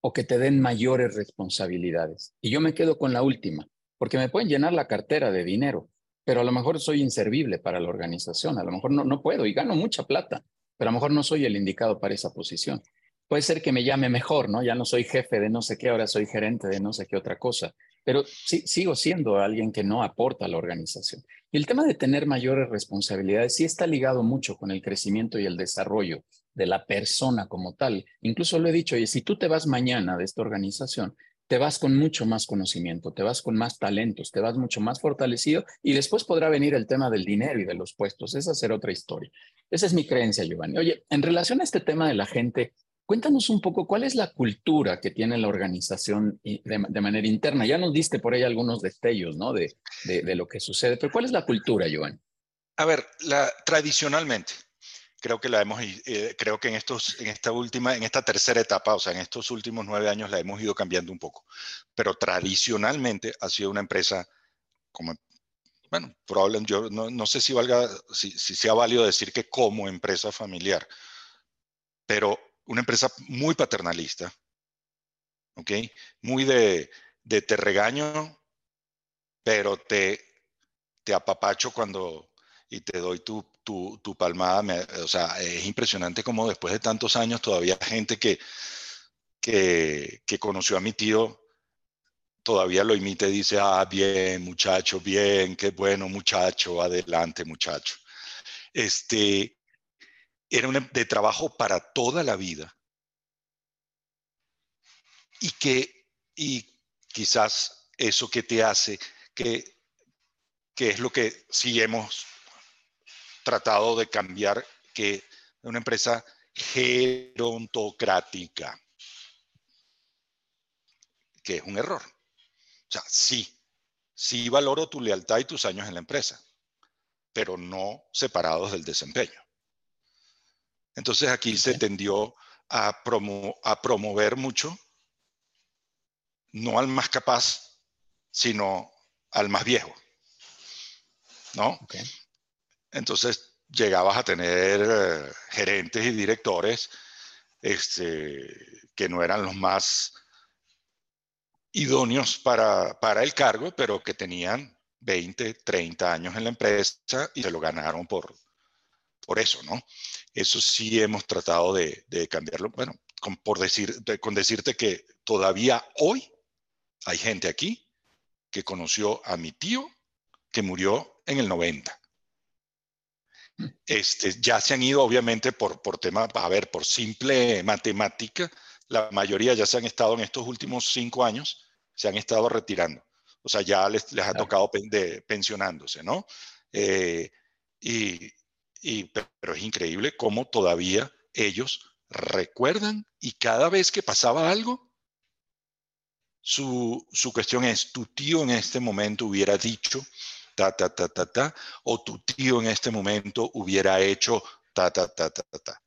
o que te den mayores responsabilidades. Y yo me quedo con la última, porque me pueden llenar la cartera de dinero, pero a lo mejor soy inservible para la organización, a lo mejor no, no puedo y gano mucha plata, pero a lo mejor no soy el indicado para esa posición puede ser que me llame mejor, ¿no? Ya no soy jefe de no sé qué, ahora soy gerente de no sé qué otra cosa, pero sí, sigo siendo alguien que no aporta a la organización. Y el tema de tener mayores responsabilidades sí está ligado mucho con el crecimiento y el desarrollo de la persona como tal. Incluso lo he dicho, y si tú te vas mañana de esta organización, te vas con mucho más conocimiento, te vas con más talentos, te vas mucho más fortalecido y después podrá venir el tema del dinero y de los puestos. Esa será otra historia. Esa es mi creencia, Giovanni. Oye, en relación a este tema de la gente Cuéntanos un poco cuál es la cultura que tiene la organización de, manera interna. Ya nos diste por ahí algunos destellos, ¿no? De, de, lo que sucede, pero ¿cuál es la cultura, Joan? A ver, la, tradicionalmente, creo que la hemos, eh, creo que en estos, en esta última, en esta tercera etapa, o sea, en estos últimos nueve años la hemos ido cambiando un poco, pero tradicionalmente ha sido una empresa como, bueno, probablemente yo no, no sé si valga, si, si sea válido decir que como empresa familiar, pero una empresa muy paternalista, ¿ok? Muy de, de te regaño, pero te, te apapacho cuando y te doy tu, tu, tu palmada. o sea, es impresionante como después de tantos años todavía gente que, que, que conoció a mi tío todavía lo imita y dice, ah, bien, muchacho, bien, qué bueno, muchacho, adelante, muchacho. Este, era de trabajo para toda la vida. Y que, y quizás eso que te hace, que, que es lo que sí tratado de cambiar, que una empresa gerontocrática, que es un error. O sea, sí, sí valoro tu lealtad y tus años en la empresa, pero no separados del desempeño. Entonces aquí se tendió a, a promover mucho, no al más capaz, sino al más viejo. ¿No? Entonces llegabas a tener eh, gerentes y directores este, que no eran los más idóneos para, para el cargo, pero que tenían 20, 30 años en la empresa y se lo ganaron por, por eso, ¿no? Eso sí hemos tratado de, cambiarlo. Bueno, por decir, con decirte que todavía hoy hay gente aquí que conoció a mi tío que murió en el 90. Este, ya se han ido, obviamente, por, por tema, a ver, por simple matemática, la mayoría ya se han estado en estos últimos cinco años, se han estado retirando. O sea, ya les, les ha tocado pensionándose, ¿no? Eh, y, pero es increíble cómo todavía ellos recuerdan y cada vez que pasaba algo, su, su cuestión es, tu tío en este momento hubiera dicho ta, ta, ta, ta, ta, o tu tío en este momento hubiera hecho ta, ta, ta, ta, ta.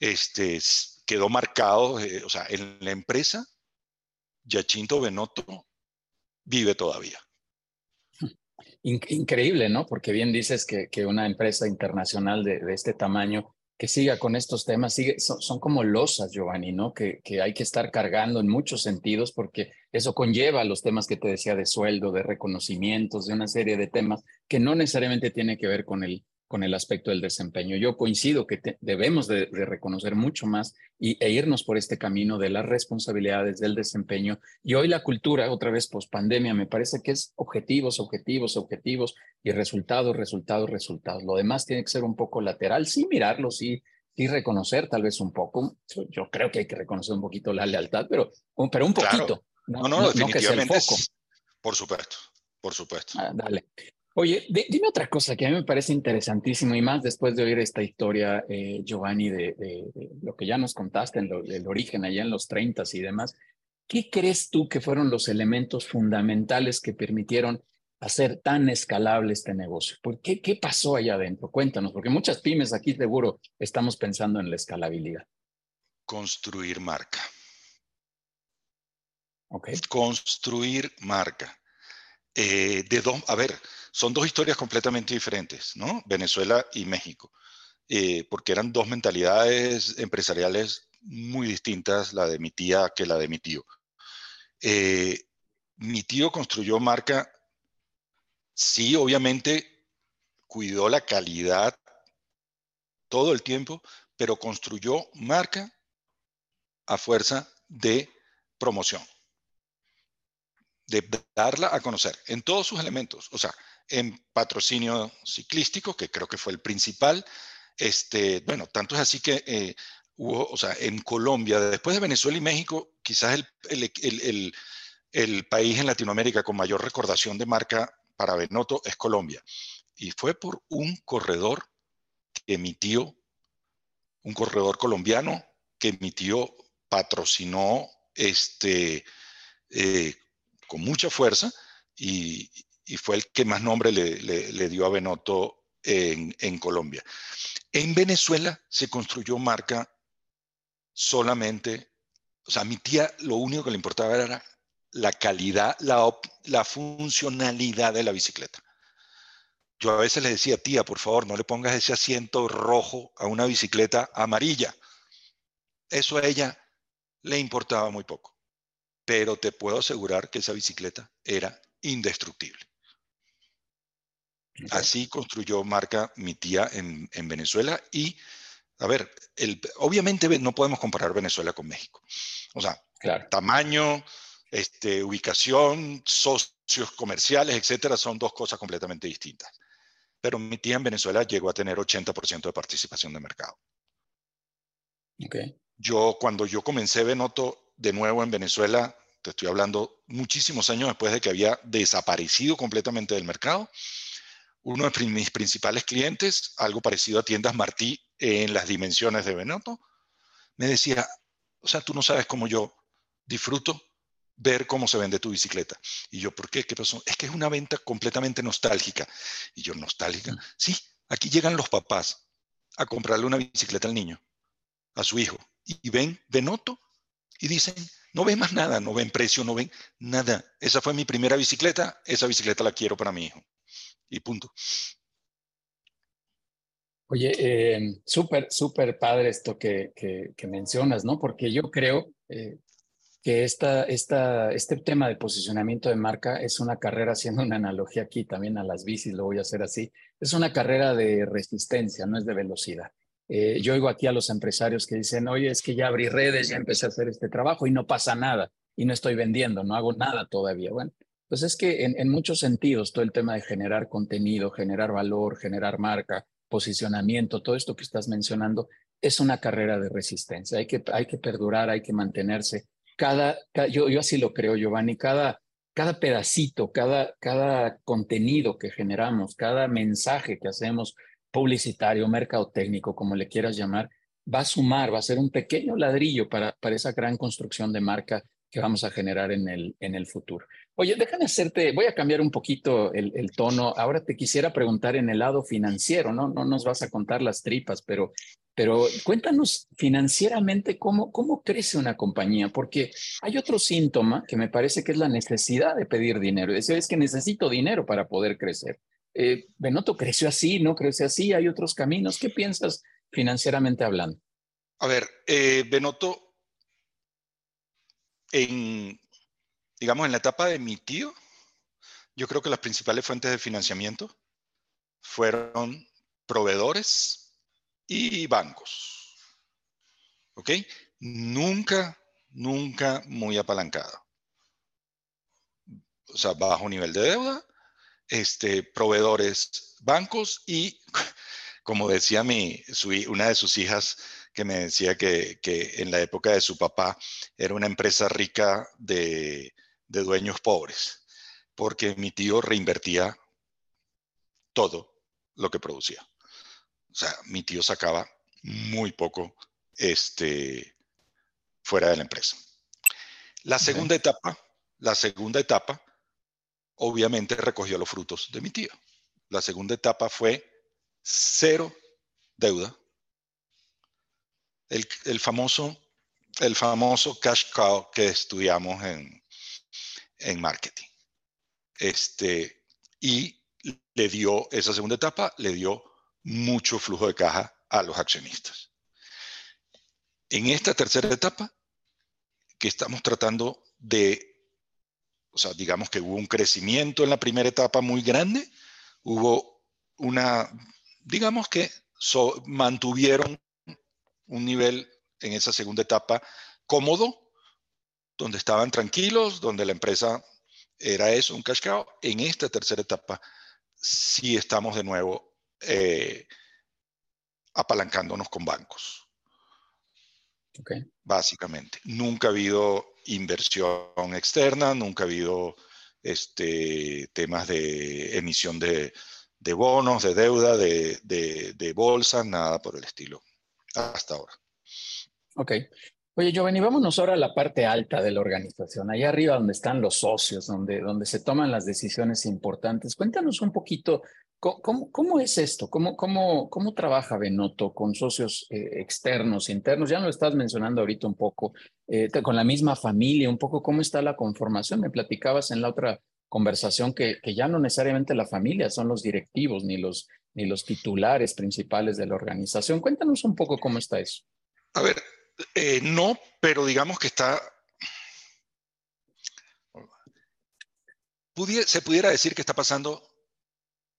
Este, quedó marcado, eh, o sea, en la empresa, Yachinto Benotto vive todavía. Increíble, ¿no? Porque bien dices que, que una empresa internacional de, este tamaño que siga con estos temas, sigue, son, como losas, Giovanni, ¿no? Que, que, hay que estar cargando en muchos sentidos porque eso conlleva los temas que te decía de sueldo, de reconocimientos, de una serie de temas que no necesariamente tiene que ver con el, con el aspecto del desempeño. Yo coincido que debemos de, reconocer mucho más y, e irnos por este camino de las responsabilidades del desempeño. Y hoy la cultura, otra vez post pandemia, me parece que es objetivos, objetivos, objetivos y resultados, resultados, resultados. Lo demás tiene que ser un poco lateral, sí mirarlo, sí, sí reconocer tal vez un poco. Yo creo que hay que reconocer un poquito la lealtad, pero, pero un poquito. No, no, definitivamente. por supuesto, por supuesto. Ah, dale. Oye, dime otra cosa que a mí me parece interesantísimo y más después de oír esta historia, eh, Giovanni, de, lo que ya nos contaste, en el origen allá en los 30 y demás. ¿qué crees tú que fueron los elementos fundamentales que permitieron hacer tan escalable este negocio? ¿Por qué, ¿Qué pasó allá adentro? Cuéntanos, porque muchas pymes aquí seguro estamos pensando en la escalabilidad. Construir marca. Ok. Construir marca. Eh, de dos, a ver, son dos historias completamente diferentes, ¿no? Venezuela y México, eh, porque eran dos mentalidades empresariales muy distintas, la de mi tía que la de mi tío. Eh, mi tío construyó marca, sí, obviamente cuidó la calidad todo el tiempo, pero construyó marca a fuerza de promoción de darla a conocer en todos sus elementos, o sea, en patrocinio ciclístico, que creo que fue el principal, este, bueno, tanto es así que eh, hubo, o sea, en Colombia, después de Venezuela y México, quizás el, el, el, el, país en Latinoamérica con mayor recordación de marca para Benoto es Colombia. Y fue por un corredor que mi tío, un corredor colombiano, que mi tío patrocinó este, eh, con mucha fuerza y, fue el que más nombre le, dio a Benotto en, en, Colombia. En Venezuela se construyó marca solamente, o sea, a mi tía lo único que le importaba era la calidad, la, la funcionalidad de la bicicleta. Yo a veces le decía, tía, por favor, no le pongas ese asiento rojo a una bicicleta amarilla. Eso a ella le importaba muy poco pero te puedo asegurar que esa bicicleta era indestructible. Así construyó marca mi tía en, Venezuela y, a ver, el, obviamente no podemos comparar Venezuela con México. O sea, tamaño, este, ubicación, socios comerciales, etcétera, son dos cosas completamente distintas. Pero mi tía en Venezuela llegó a tener 80% de participación de mercado. Yo, cuando yo comencé Benoto de nuevo en Venezuela, te estoy hablando muchísimos años después de que había desaparecido completamente del mercado. Uno de mis principales clientes, algo parecido a tiendas Martí en las dimensiones de Benotto, me decía, o sea, tú no sabes cómo yo disfruto ver cómo se vende tu bicicleta. Y yo, ¿por qué? ¿Qué pasó? Es que es una venta completamente nostálgica. Y yo, ¿nostálgica? Mm. Sí, aquí llegan los papás a comprarle una bicicleta al niño, a su hijo, y ven Benotto y dicen, no ven más nada, no ven precio, no ven nada. Esa fue mi primera bicicleta, esa bicicleta la quiero para mi hijo. Y punto. Oye, eh, súper, súper padre esto que, que, mencionas, ¿no? Porque yo creo eh, que esta, esta, este tema de posicionamiento de marca es una carrera, (laughs) haciendo una analogía aquí también a las bicis, lo voy a hacer así, es una carrera de resistencia, no es de velocidad. Eh, yo oigo aquí a los empresarios que dicen, oye, es que ya abrí redes, ya empecé a hacer este trabajo y no pasa nada y no estoy vendiendo, no hago nada todavía. Bueno, pues es que en, muchos sentidos todo el tema de generar contenido, generar valor, generar marca, posicionamiento, todo esto que estás mencionando, es una carrera de resistencia. Hay que, hay que perdurar, hay que mantenerse. Cada, yo, yo así lo creo, Giovanni, cada, cada pedacito, cada, cada contenido que generamos, cada mensaje que hacemos, publicitario, mercadotécnico, como le quieras llamar, va a sumar, va a ser un pequeño ladrillo para, para esa gran construcción de marca que vamos a generar en el, en el futuro. Oye, déjame hacerte, voy a cambiar un poquito el, tono. Ahora te quisiera preguntar en el lado financiero, ¿no? No nos vas a contar las tripas, pero, pero cuéntanos financieramente cómo, cómo crece una compañía, porque hay otro síntoma que me parece que es la necesidad de pedir dinero. Decir, es que necesito dinero para poder crecer. Eh, Benoto creció así, no creció así, hay otros caminos. ¿Qué piensas financieramente hablando? A ver, eh, Benoto, en, digamos, en la etapa de mi tío, yo creo que las principales fuentes de financiamiento fueron proveedores y bancos. ¿Ok? Nunca, nunca muy apalancado. O sea, bajo nivel de deuda este, proveedores, bancos y, (laughs) como decía mi, una de sus hijas, que me decía que, en la época de su papá era una empresa rica de, de dueños pobres, porque mi tío reinvertía todo lo que producía. O sea, mi tío sacaba muy poco este, fuera de la empresa. La segunda etapa, la segunda etapa, obviamente recogió los frutos de mi tío. La segunda etapa fue cero deuda. El, famoso, el famoso cash cow que estudiamos en, en marketing. Este, y le dio, esa segunda etapa, le dio mucho flujo de caja a los accionistas. En esta tercera etapa, que estamos tratando de, o sea, digamos que hubo un crecimiento en la primera etapa muy grande, hubo una, digamos que mantuvieron un nivel en esa segunda etapa cómodo, donde estaban tranquilos, donde la empresa era eso, un cash cow. En esta tercera etapa sí estamos de nuevo eh, apalancándonos con bancos. Básicamente. Nunca ha habido inversión externa, nunca ha habido este, temas de emisión de, bonos, de deuda, de, de, bolsa, nada por el estilo, hasta ahora. Ok. Oye, Giovanni, vámonos ahora a la parte alta de la organización, allá arriba donde están los socios, donde, donde se toman las decisiones importantes. Cuéntanos un poquito ¿Cómo, cómo es esto? ¿Cómo, cómo, cómo trabaja Benoto con socios eh, externos, internos? Ya lo estás mencionando ahorita un poco, eh, con la misma familia, un poco cómo está la conformación. Me platicabas en la otra conversación que, que ya no necesariamente la familia son los directivos ni los, ni los titulares principales de la organización. Cuéntanos un poco cómo está eso. A ver, eh, no, pero digamos que está... se pudiera decir que está pasando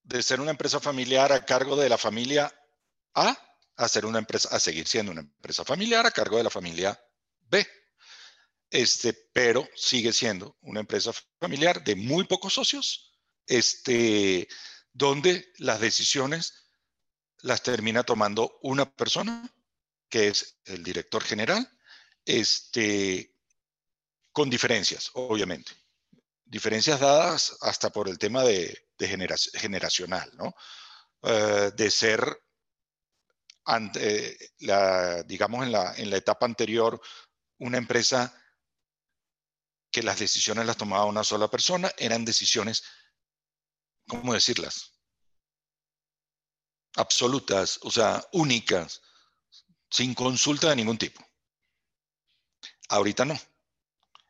de ser una empresa familiar a cargo de la familia A a ser una empresa, a seguir siendo una empresa familiar a cargo de la familia B. Este, pero sigue siendo una empresa familiar de muy pocos socios, este, donde las decisiones las termina tomando una persona, que es el director general, este, con diferencias, obviamente. Diferencias dadas hasta por el tema de, generacional, ¿no? Eh, de ser, la, digamos, en la, en la etapa anterior, una empresa que las decisiones las tomaba una sola persona, eran decisiones, ¿cómo decirlas? Absolutas, o sea, únicas, sin consulta de ningún tipo. Ahorita no.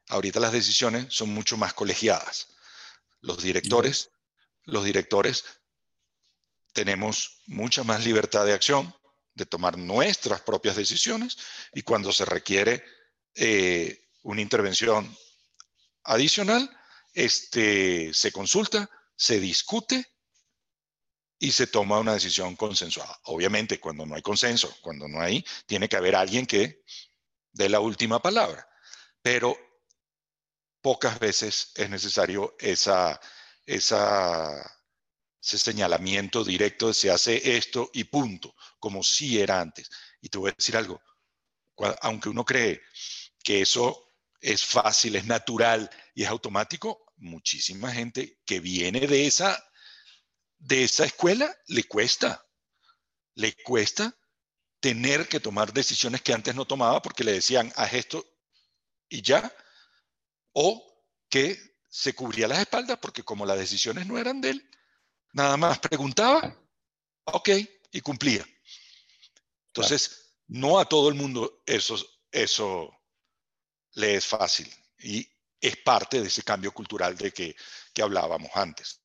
Ahorita las decisiones son mucho más colegiadas. Los directores los directores tenemos mucha más libertad de acción, de tomar nuestras propias decisiones y cuando se requiere eh, una intervención adicional, este, se consulta, se discute y se toma una decisión consensuada. Obviamente, cuando no hay consenso, cuando no hay, tiene que haber alguien que dé la última palabra, pero pocas veces es necesario esa, ese señalamiento directo de se hace esto y punto, como si era antes. Y te voy a decir algo, aunque uno cree que eso es fácil, es natural y es automático, muchísima gente que viene de esa, de esa escuela le cuesta, le cuesta tener que tomar decisiones que antes no tomaba porque le decían, haz esto y ya, o que se cubría las espaldas porque como las decisiones no eran de él, nada más preguntaba, ok, y cumplía. Entonces, no a todo el mundo eso, eso le es fácil y es parte de ese cambio cultural de que, que hablábamos antes.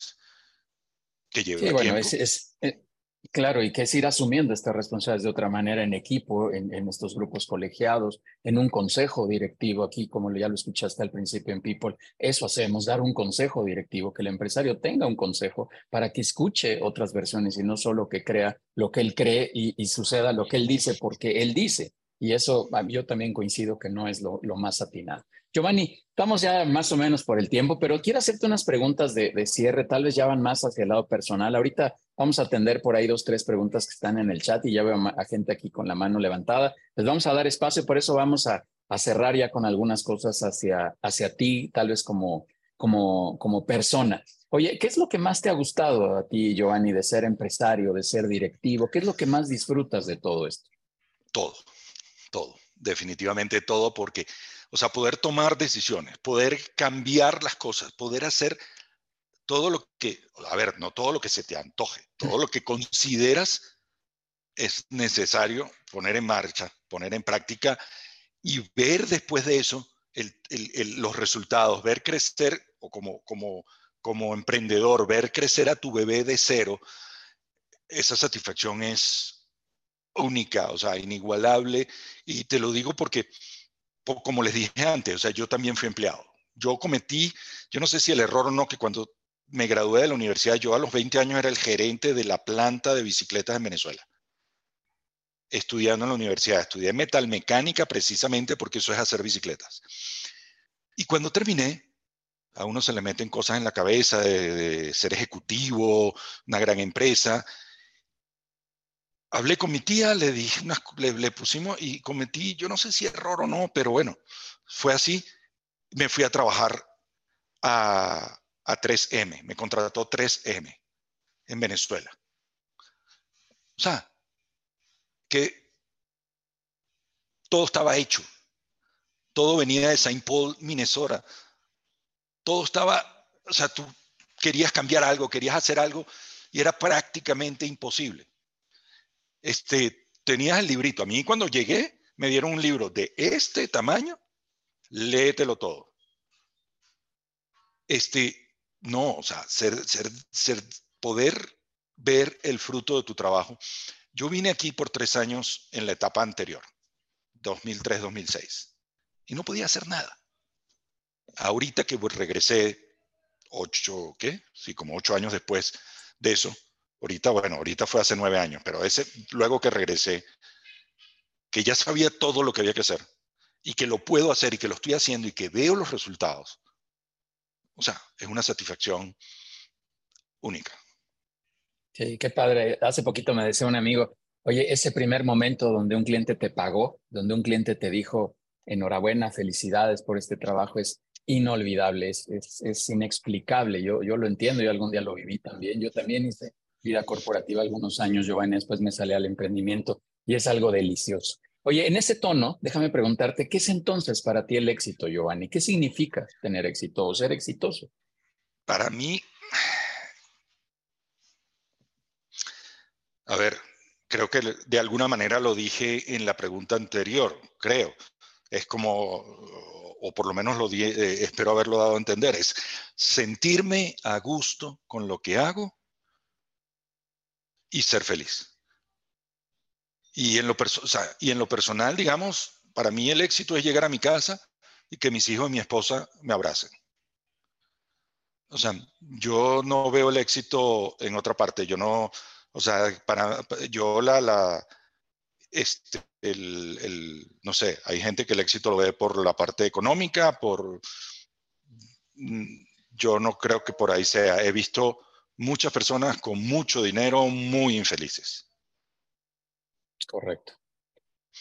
Que lleva bueno, es, eh, Claro, y que es ir asumiendo estas responsabilidades de otra manera en equipo, en, estos grupos colegiados, en un consejo directivo, aquí como ya lo escuchaste al principio en People, eso hacemos, dar un consejo directivo, que el empresario tenga un consejo para que escuche otras versiones y no solo que crea lo que él cree y, suceda lo que él dice porque él dice. Y eso yo también coincido que no es lo, lo más atinado. Giovanni, estamos ya más o menos por el tiempo, pero quiero hacerte unas preguntas de, cierre, tal vez ya van más hacia el lado personal. Ahorita vamos a atender por ahí dos, tres preguntas que están en el chat y ya veo a gente aquí con la mano levantada. Les vamos a dar espacio, por eso vamos a, a cerrar ya con algunas cosas hacia, hacia ti, tal vez como, como, como persona. Oye, ¿qué es lo que más te ha gustado a ti, Giovanni, de ser empresario, de ser directivo? ¿Qué es lo que más disfrutas de todo esto? Todo, todo, definitivamente todo, porque O sea, poder tomar decisiones, poder cambiar las cosas, poder hacer todo lo que, a ver, no todo lo que se te antoje, todo lo que consideras es necesario poner en marcha, poner en práctica y ver después de eso los resultados, ver crecer o como, como, como emprendedor, ver crecer a tu bebé de cero, esa satisfacción es única, o sea, inigualable. Y te lo digo porque, como les dije antes, o sea, yo también fui empleado. Yo cometí, yo no sé si el error o no, que cuando me gradué de la universidad, yo a los 20 años era el gerente de la planta de bicicletas en Venezuela. Estudiando en la universidad, estudié metalmecánica precisamente porque eso es hacer bicicletas. Y cuando terminé, a uno se le meten cosas en la cabeza de, ser ejecutivo, una gran empresa. Hablé con mi tía, le dije, le, pusimos y cometí, yo no sé si error o no, pero bueno, fue así. Me fui a trabajar a, a 3M, me contrató 3M en Venezuela. O sea, que todo estaba hecho. Todo venía de Saint Paul, Minnesota. Todo estaba, o sea, tú querías cambiar algo, querías hacer algo y era prácticamente imposible. Este, tenías el librito. A mí cuando llegué me dieron un libro de este tamaño, léetelo todo. Este, no, o sea, ser, poder ver el fruto de tu trabajo. Yo vine aquí por tres años en la etapa anterior, 2003-2006, y no podía hacer nada. Ahorita que regresé ocho, ¿qué? Sí, como ocho años después de eso. Ahorita, bueno, ahorita fue hace nueve años, pero ese, luego que regresé, que ya sabía todo lo que había que hacer y que lo puedo hacer y que lo estoy haciendo y que veo los resultados, o sea, es una satisfacción única. Sí, qué padre. Hace poquito me decía un amigo, oye, ese primer momento donde un cliente te pagó, donde un cliente te dijo, enhorabuena, felicidades por este trabajo, es inolvidable, es, es, inexplicable. Yo, yo lo entiendo, yo algún día lo viví también. Yo también hice vida corporativa algunos años, Giovanni, después me salí al emprendimiento y es algo delicioso. Oye, en ese tono, déjame preguntarte, ¿qué es entonces para ti el éxito, Giovanni? ¿Qué significa tener éxito o ser exitoso? Para mí, a ver, creo que de alguna manera lo dije en la pregunta anterior, creo. Es como, o por lo menos lo di, eh, espero haberlo dado a entender, es sentirme a gusto con lo que hago y ser feliz. Y en, lo y en lo personal, digamos, para mí el éxito es llegar a mi casa y que mis hijos y mi esposa me abracen. O sea, yo no veo el éxito en otra parte. Yo no, o sea, para yo la, la, este, el, el, no sé, hay gente que el éxito lo ve por la parte económica, por, mm, yo no creo que por ahí sea. He visto muchas personas con mucho dinero muy infelices. Correcto.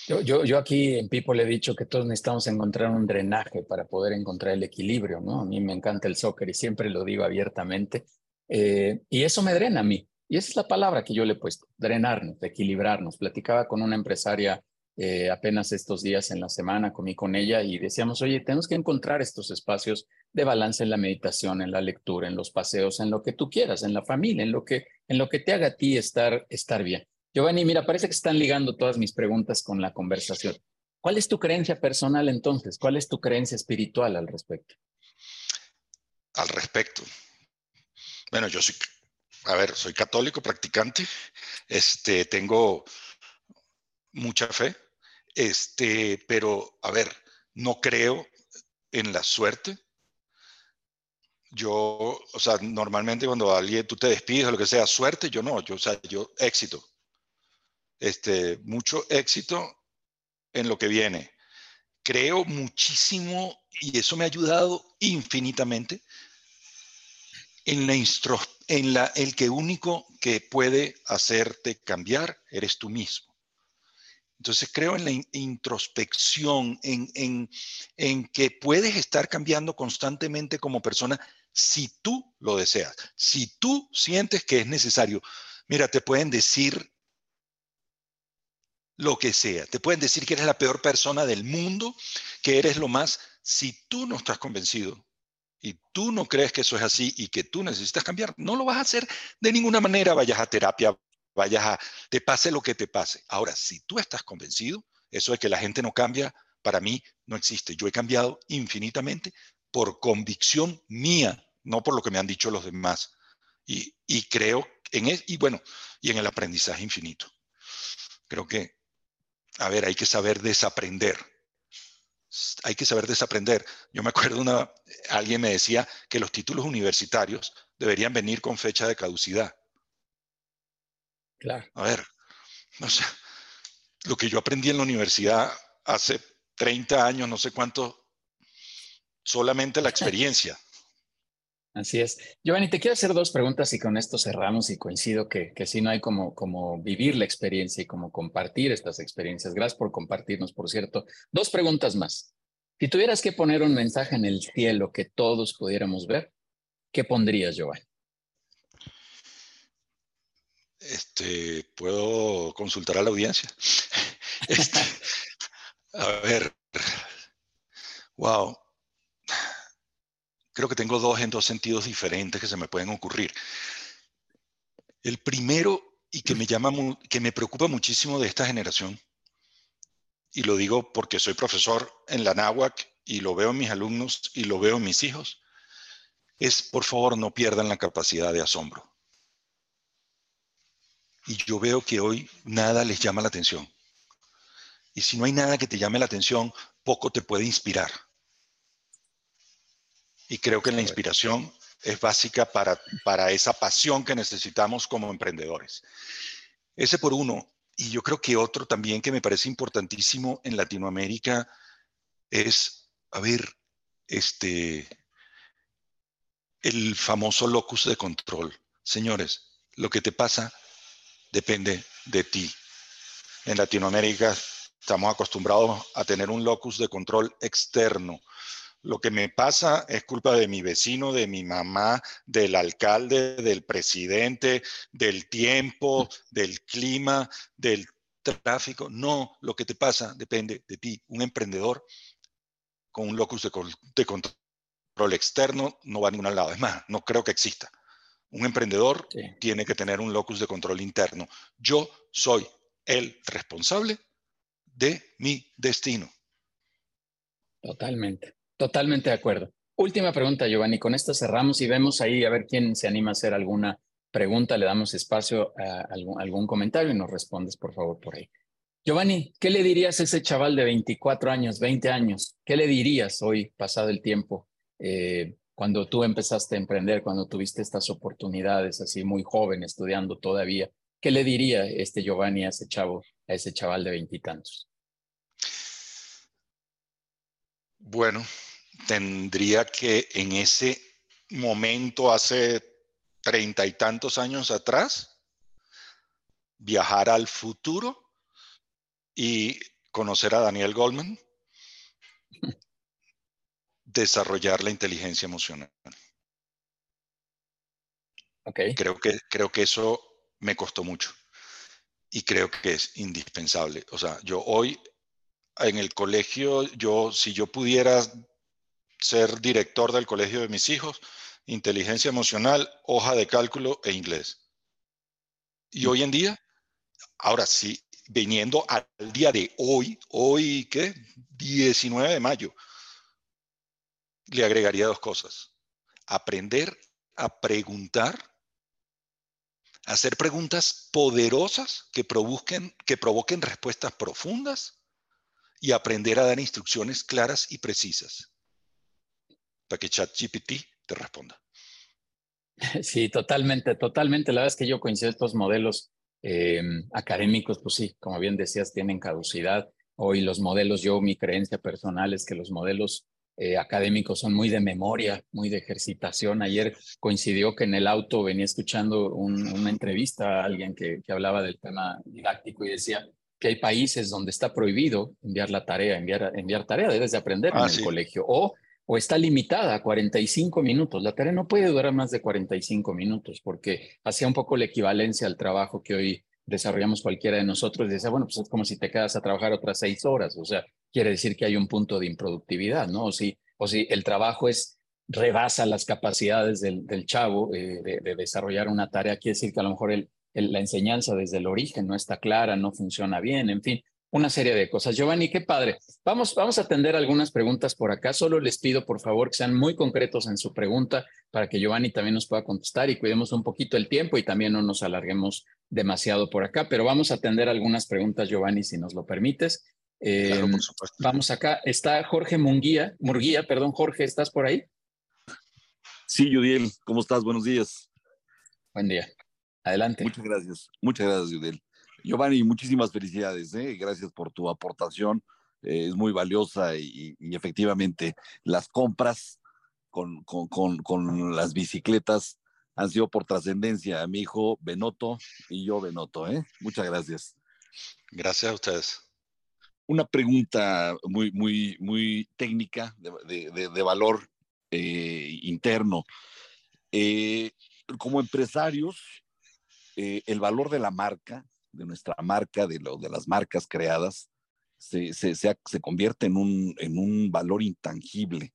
Yo, yo, aquí en People he dicho que todos necesitamos encontrar un drenaje para poder encontrar el equilibrio, ¿no? A mí me encanta el soccer y siempre lo digo abiertamente. Eh, y eso me drena a mí. Y esa es la palabra que yo le he puesto, drenarnos, equilibrarnos. Platicaba con una empresaria eh, apenas estos días en la semana, comí con ella y decíamos, oye, tenemos que encontrar estos espacios de balance en la meditación, en la lectura, en los paseos, en lo que tú quieras, en la familia, en lo que, en lo que te haga a ti estar, estar bien. Giovanni, mira, parece que están ligando todas mis preguntas con la conversación. ¿Cuál es tu creencia personal entonces? ¿Cuál es tu creencia espiritual al respecto? Al respecto. Bueno, yo soy, a ver, soy católico practicante, este, tengo mucha fe, este, pero, a ver, no creo en la suerte. Yo, o sea, normalmente cuando alguien tú te despides o lo que sea, suerte, yo no, yo, o sea, yo éxito este, mucho éxito en lo que viene. Creo muchísimo y eso me ha ayudado infinitamente en la, en la el que único que puede hacerte cambiar eres tú mismo. Entonces creo en la introspección, en, en, en que puedes estar cambiando constantemente como persona si tú lo deseas, si tú sientes que es necesario. Mira, te pueden decir lo que sea. Te pueden decir que eres la peor persona del mundo, que eres lo más, si tú no estás convencido y tú no crees que eso es así y que tú necesitas cambiar, no lo vas a hacer de ninguna manera, vayas a terapia, vayas a, te pase lo que te pase. Ahora, si tú estás convencido, eso de que la gente no cambia, para mí no existe. Yo he cambiado infinitamente por convicción mía, no por lo que me han dicho los demás. Y, creo en es, y bueno, y en el aprendizaje infinito. Creo que, a ver, hay que saber desaprender. Hay que saber desaprender. Yo me acuerdo una, alguien me decía que los títulos universitarios deberían venir con fecha de caducidad. Claro. A ver, o sea, lo que yo aprendí en la universidad hace 30 años, no sé cuánto, solamente la experiencia. (laughs) Así es. Giovanni, te quiero hacer dos preguntas y con esto cerramos y coincido que, que sí no hay como, como vivir la experiencia y como compartir estas experiencias. Gracias por compartirnos, por cierto. Dos preguntas más. Si tuvieras que poner un mensaje en el cielo que todos pudiéramos ver, ¿qué pondrías, Giovanni? Este, puedo consultar a la audiencia. (laughs) Este, a ver, wow creo que tengo dos en dos sentidos diferentes que se me pueden ocurrir. El primero, y que me llama, que me preocupa muchísimo de esta generación, y lo digo porque soy profesor en la NAWAC y lo veo en mis alumnos y lo veo en mis hijos, es por favor no pierdan la capacidad de asombro. Y yo veo que hoy nada les llama la atención. Y si no hay nada que te llame la atención, poco te puede inspirar. Y creo que la inspiración es básica para, para esa pasión que necesitamos como emprendedores. Ese por uno. Y yo creo que otro también que me parece importantísimo en Latinoamérica es, a ver, este, el famoso locus de control. Señores, lo que te pasa depende de ti. En Latinoamérica estamos acostumbrados a tener un locus de control externo, lo que me pasa es culpa de mi vecino, de mi mamá, del alcalde, del presidente, del tiempo, del clima, del tráfico. No, lo que te pasa depende de ti. Un emprendedor con un locus de, control externo no va a ningún lado. Es más, no creo que exista. Un emprendedor tiene que tener un locus de control interno. Yo soy el responsable de mi destino. Totalmente. Totalmente de acuerdo. Última pregunta, Giovanni. Con esto cerramos y vemos ahí a ver quién se anima a hacer alguna pregunta. Le damos espacio a algún, comentario y nos respondes, por favor, por ahí. Giovanni, ¿qué le dirías a ese chaval de 24 años, 20 años? ¿Qué le dirías hoy, pasado el tiempo, eh, cuando tú empezaste a emprender, cuando tuviste estas oportunidades así muy joven, estudiando todavía? ¿Qué le diría este Giovanni a ese chavo, a ese chaval de veintitantos? Bueno, tendría que en ese momento, hace treinta y tantos años atrás, viajar al futuro y conocer a Daniel Goldman, (laughs) desarrollar la inteligencia emocional. Okay. Creo, que, creo que eso me costó mucho y creo que es indispensable. O sea, yo hoy en el colegio, yo, si yo pudiera ser director del colegio de mis hijos, inteligencia emocional, hoja de cálculo e inglés. Y hoy en día, ahora sí, viniendo al día de hoy, hoy, ¿qué? 19 de mayo, le agregaría dos cosas. Aprender a preguntar, hacer preguntas poderosas que provoquen, que provoquen respuestas profundas y aprender a dar instrucciones claras y precisas para que ChatGPT te responda. (laughs) Sí, totalmente, totalmente. La verdad es que yo coincido estos modelos em, académicos, pues sí, como bien decías, tienen caducidad. Hoy los modelos, yo mi creencia personal es que los modelos eh, académicos son muy de memoria, muy de ejercitación. Ayer coincidió que en el auto venía escuchando una entrevista a alguien que, que hablaba del tema didáctico y decía, que hay países donde está prohibido enviar la tarea, enviar, enviar tarea, debes de aprender en ah, el colegio, o, o está limitada a 45 minutos. La tarea no puede durar más de 45 minutos porque hacía un poco la equivalencia al trabajo que hoy desarrollamos cualquiera de nosotros, dice, bueno, pues es como si te quedas a trabajar otras seis horas, o sea, quiere decir que hay un punto de improductividad, ¿no? O si, o si el trabajo es rebasa las capacidades del, del chavo eh, de, desarrollar una tarea, quiere decir que a lo mejor el, la enseñanza desde el origen no está clara, no funciona bien, en fin, una serie de cosas. Giovanni, qué padre. Vamos, vamos a atender algunas preguntas por acá. Solo les pido, por favor, que sean muy concretos en su pregunta para que Giovanni también nos pueda contestar y cuidemos un poquito el tiempo y también no nos alarguemos demasiado por acá. Pero vamos a atender algunas preguntas, Giovanni, si nos lo permites. Eh, vamos acá. Está Jorge Munguía. Murguía, perdón, Jorge, ¿estás por ahí? Sí, Yudiel, ¿cómo estás? Buenos días. Buen día. Adelante. Muchas gracias. Muchas gracias, Yudiel. Giovanni, muchísimas felicidades. ¿eh? Gracias por tu aportación. Eh, es muy valiosa y, efectivamente las compras con, con, las bicicletas han sido por trascendencia. Mi hijo Benoto y yo Benoto. ¿eh? Muchas gracias. Gracias a ustedes. Una pregunta muy, muy, muy técnica de, de, valor eh, interno. como empresarios, el valor de la marca de nuestra marca, de, lo, de las marcas creadas, se, se, se, convierte en un, en un valor intangible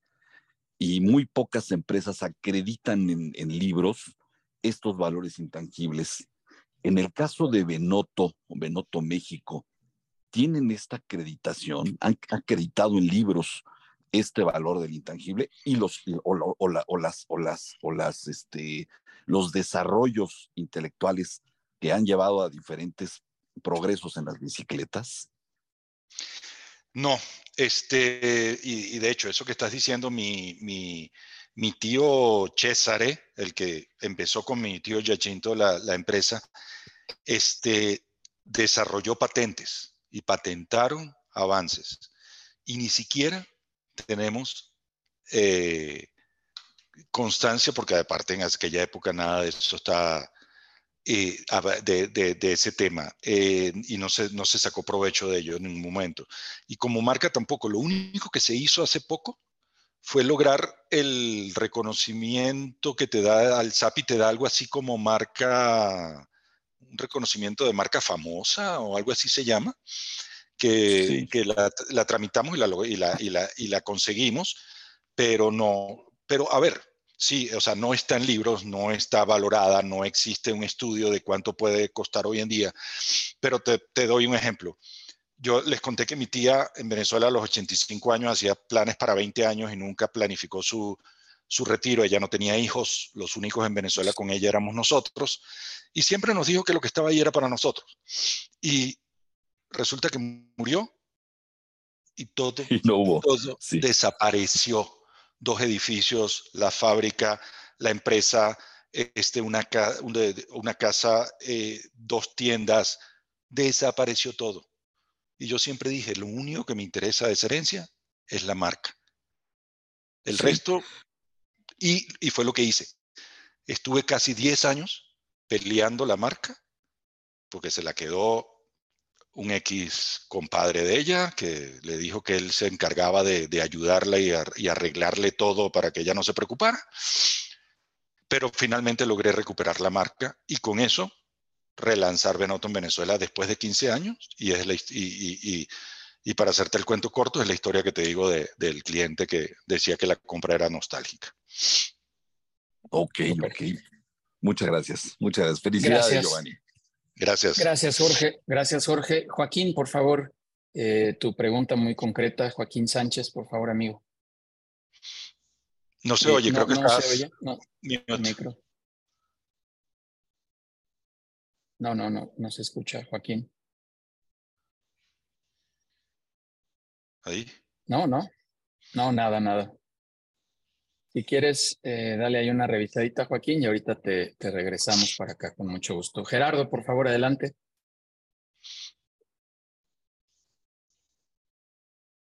y muy pocas empresas acreditan en, libros estos valores intangibles. En el caso de Benoto, Benoto México, tienen esta acreditación, han acreditado en libros este valor del intangible y los o las o las o las este los desarrollos intelectuales que han llevado a diferentes progresos en las bicicletas? No, este, y, de hecho, eso que estás diciendo, mi, mi, tío Cesare, el que empezó con mi tío Giacinto la, la empresa, este, desarrolló patentes y patentaron avances. Y ni siquiera tenemos eh, constancia, porque aparte en aquella época nada de eso está eh, de, ese tema eh, y no se, no se sacó provecho de ello en ningún momento. Y como marca tampoco, lo único que se hizo hace poco fue lograr el reconocimiento que te da al SAPI, te da algo así como marca, un reconocimiento de marca famosa o algo así se llama, que, que la, la, tramitamos y la, y, la, y, la, y la conseguimos, pero no, pero a ver, Sí, o sea, no está en libros, no está valorada, no existe un estudio de cuánto puede costar hoy en día, pero te, doy un ejemplo. Yo les conté que mi tía en Venezuela a los 85 años hacía planes para 20 años y nunca planificó su, su retiro. Ella no tenía hijos, los únicos en Venezuela con ella éramos nosotros, y siempre nos dijo que lo que estaba ahí era para nosotros. Y resulta que murió y todo, (laughs) desapareció dos edificios, la fábrica, la empresa, este, una, una casa, eh, dos tiendas, desapareció todo. Y yo siempre dije, lo único que me interesa de esa herencia es la marca. El resto, y, y fue lo que hice. Estuve casi 10 años peleando la marca, porque se la quedó un ex compadre de ella que le dijo que él se encargaba de, ayudarla y, arreglarle todo para que ella no se preocupara. Pero finalmente logré recuperar la marca y con eso relanzar Benotto en Venezuela después de 15 años. Y, es y, y, para hacerte el cuento corto, es la historia que te digo del cliente que decía que la compra era nostálgica. Ok, ok. Muchas gracias. Muchas gracias. Felicidades, Giovanni. Gracias. Gracias, Jorge. Gracias, Jorge. Joaquín, por favor, eh, tu pregunta muy concreta. Joaquín Sánchez, por favor, amigo. No se oye, creo que no Se oye? No, micro. No, no, no, no se escucha, Joaquín. ¿Ahí? No, no. No, nada, nada. Si quieres, eh, dale ahí una revisadita, Joaquín, y ahorita te, te regresamos para acá con mucho gusto. Gerardo, por favor, adelante.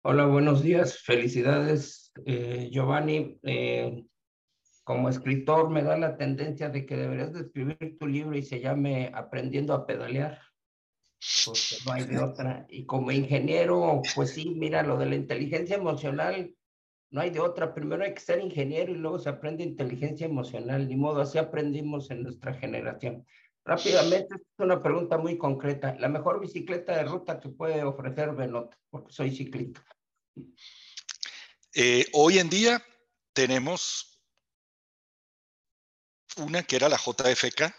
Hola, buenos días. Felicidades, eh, Giovanni. Eh, como escritor me da la tendencia de que deberías de escribir tu libro y se llame Aprendiendo a pedalear, porque no hay de (laughs) otra. Y como ingeniero, pues sí, mira, lo de la inteligencia emocional no hay de otra. Primero hay que ser ingeniero y luego se aprende inteligencia emocional. Ni modo, así aprendimos en nuestra generación. Rápidamente, es una pregunta muy concreta. La mejor bicicleta de ruta que puede ofrecer Benot, porque soy ciclista. Eh, hoy en día tenemos una que era la JFK.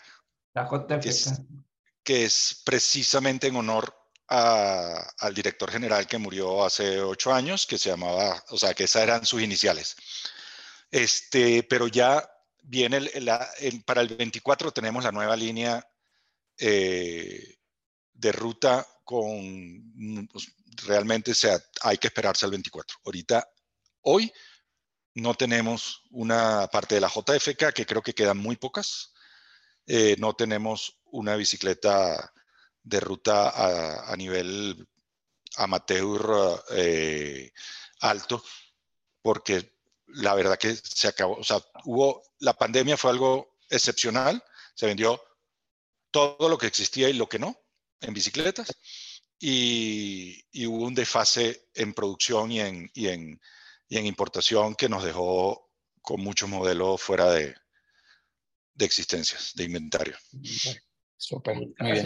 La JFK. Que es, que es precisamente en honor al director general que murió hace ocho años, que se llamaba, o sea, que esas eran sus iniciales. Este, pero ya viene para el 24 tenemos la nueva línea eh, de ruta con, pues, realmente sea, hay que esperarse al 24. Ahorita, hoy, no tenemos una parte de la JFK, que creo que quedan muy pocas. Eh, no tenemos una bicicleta de ruta a, nivel amateur eh, alto, porque la verdad que se acabó, o sea, hubo, la pandemia fue algo excepcional, se vendió todo lo que existía y lo que no en bicicletas, y, y hubo un desfase en producción y en, y, en, y en importación que nos dejó con muchos modelos fuera de, de existencias, de inventario. Súper.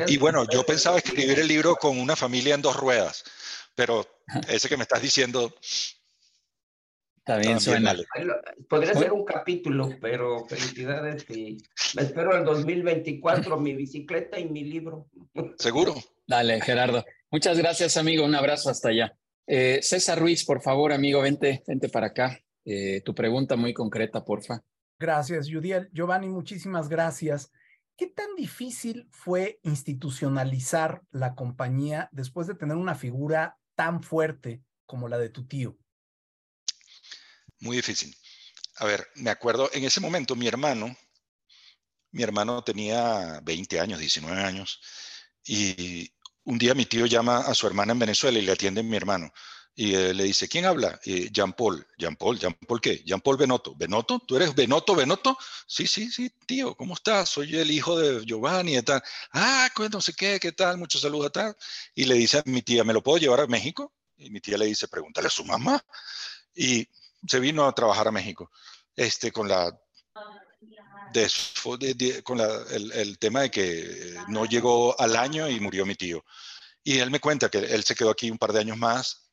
Y bueno, yo pensaba escribir el libro con una familia en dos ruedas, pero (laughs) ese que me estás diciendo. También suena. Podría ser un capítulo, pero felicidades y me espero el 2024 mi bicicleta y mi libro. Seguro. Dale, Gerardo. Muchas gracias, amigo. Un abrazo hasta allá. Eh, César Ruiz, por favor, amigo, vente, vente para acá. Eh, tu pregunta muy concreta, porfa. Gracias, Judiel. Giovanni, muchísimas gracias. ¿Qué tan difícil fue institucionalizar la compañía después de tener una figura tan fuerte como la de tu tío? Muy difícil. A ver, me acuerdo, en ese momento mi hermano, mi hermano tenía 20 años, 19 años, y un día mi tío llama a su hermana en Venezuela y le atiende mi hermano y eh, le dice, ¿quién habla? Jean Paul. Jean Paul, Jean Paul qué? Jean Paul Benotto. ¿Benotto? ¿Tú eres Benotto, Benotto? Sí, sí, sí, tío, ¿cómo estás? Soy el hijo de Giovanni y tal. Ah, no sé qué, qué tal, muchos saludos, tal. Y le dice a mi tía, ¿me lo puedo llevar a México? Y mi tía le dice, pregúntale a su mamá. Y se vino a trabajar a México, este, con la... con la, el, el tema de que no llegó al año y murió mi tío. Y él me cuenta que él se quedó aquí un par de años más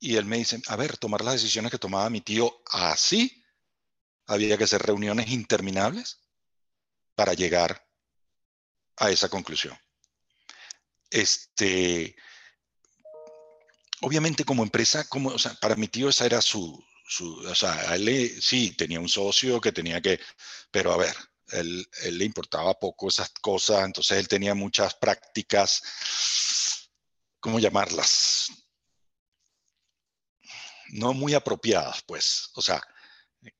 y él me dice, a ver, tomar las decisiones que tomaba mi tío así, había que hacer reuniones interminables para llegar a esa conclusión. Este, obviamente como empresa, como, o sea, para mi tío esa era su, su o sea, él sí tenía un socio que tenía que, pero a ver, él, él, le importaba poco esas cosas, entonces él tenía muchas prácticas, ¿cómo llamarlas? No muy apropiadas, pues. O sea,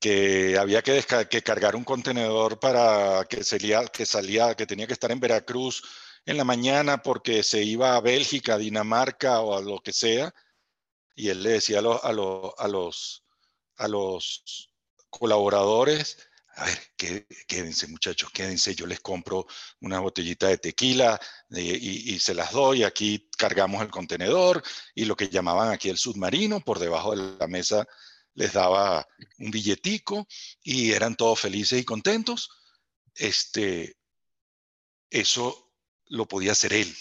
que había que, que cargar un contenedor para que salía, que salía, que tenía que estar en Veracruz en la mañana porque se iba a Bélgica, Dinamarca o a lo que sea. Y él le decía a, a, a los, a los colaboradores, a ver, quédense muchachos, quédense, yo les compro una botellita de tequila eh, y, se las doy, aquí cargamos el contenedor y lo que llamaban aquí el submarino, por debajo de la mesa les daba un billetico y eran todos felices y contentos. Este, eso lo podía hacer él.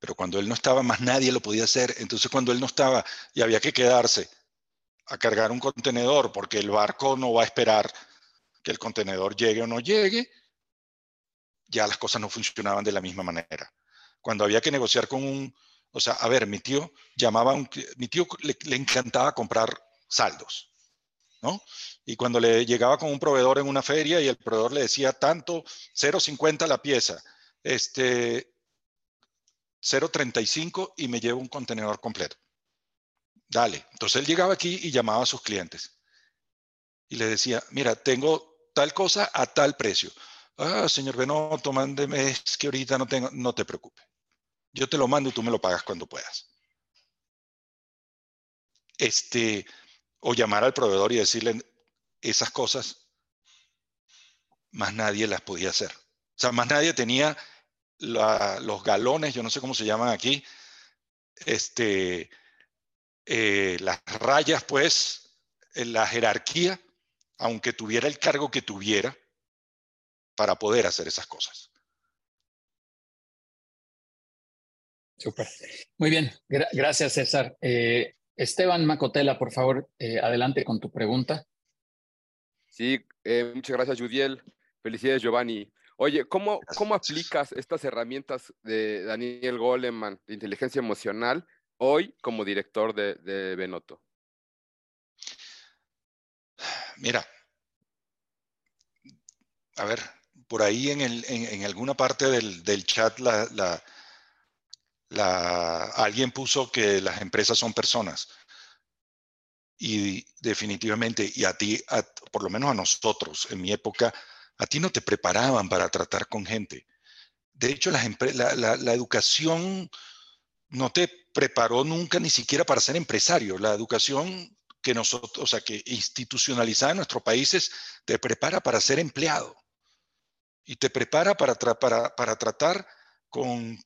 Pero cuando él no estaba, más nadie lo podía hacer. Entonces cuando él no estaba y había que quedarse a cargar un contenedor porque el barco no va a esperar que el contenedor llegue o no llegue, ya las cosas no funcionaban de la misma manera. Cuando había que negociar con un, o sea, a ver, mi tío llamaba, un, mi tío le, le encantaba comprar saldos, ¿no? Y cuando le llegaba con un proveedor en una feria y el proveedor le decía tanto, 0.50 la pieza, este, 0.35 y me llevo un contenedor completo. Dale. Entonces él llegaba aquí y llamaba a sus clientes. Y le decía, mira, tengo tal cosa a tal precio. Ah, señor Benotto, mándeme, es que ahorita no tengo, no te preocupes. Yo te lo mando y tú me lo pagas cuando puedas. Este, o llamar al proveedor y decirle esas cosas, más nadie las podía hacer. O sea, más nadie tenía los galones, yo no sé cómo se llaman aquí, este, eh, las rayas, pues, en la jerarquía, aunque tuviera el cargo que tuviera, para poder hacer esas cosas. Súper. Muy bien. gracias, César. Eh, Esteban Macotela, por favor, eh, adelante con tu pregunta. Sí, eh, muchas gracias, Judiel. Felicidades, Giovanni. Oye, ¿cómo, ¿cómo aplicas estas herramientas de Daniel Goleman de inteligencia emocional hoy como director de, de Benoto? Mira, a ver, por ahí en, alguna parte del, chat alguien puso que las empresas son personas. Y definitivamente, y a ti, por lo menos a nosotros, en mi época, a ti no te preparaban para tratar con gente. De hecho, la, educación no te preparó nunca ni siquiera para ser empresario. La educación que nosotros, o sea, que institucionalizada en nuestros países, te prepara para ser empleado y te prepara para, para, para tratar con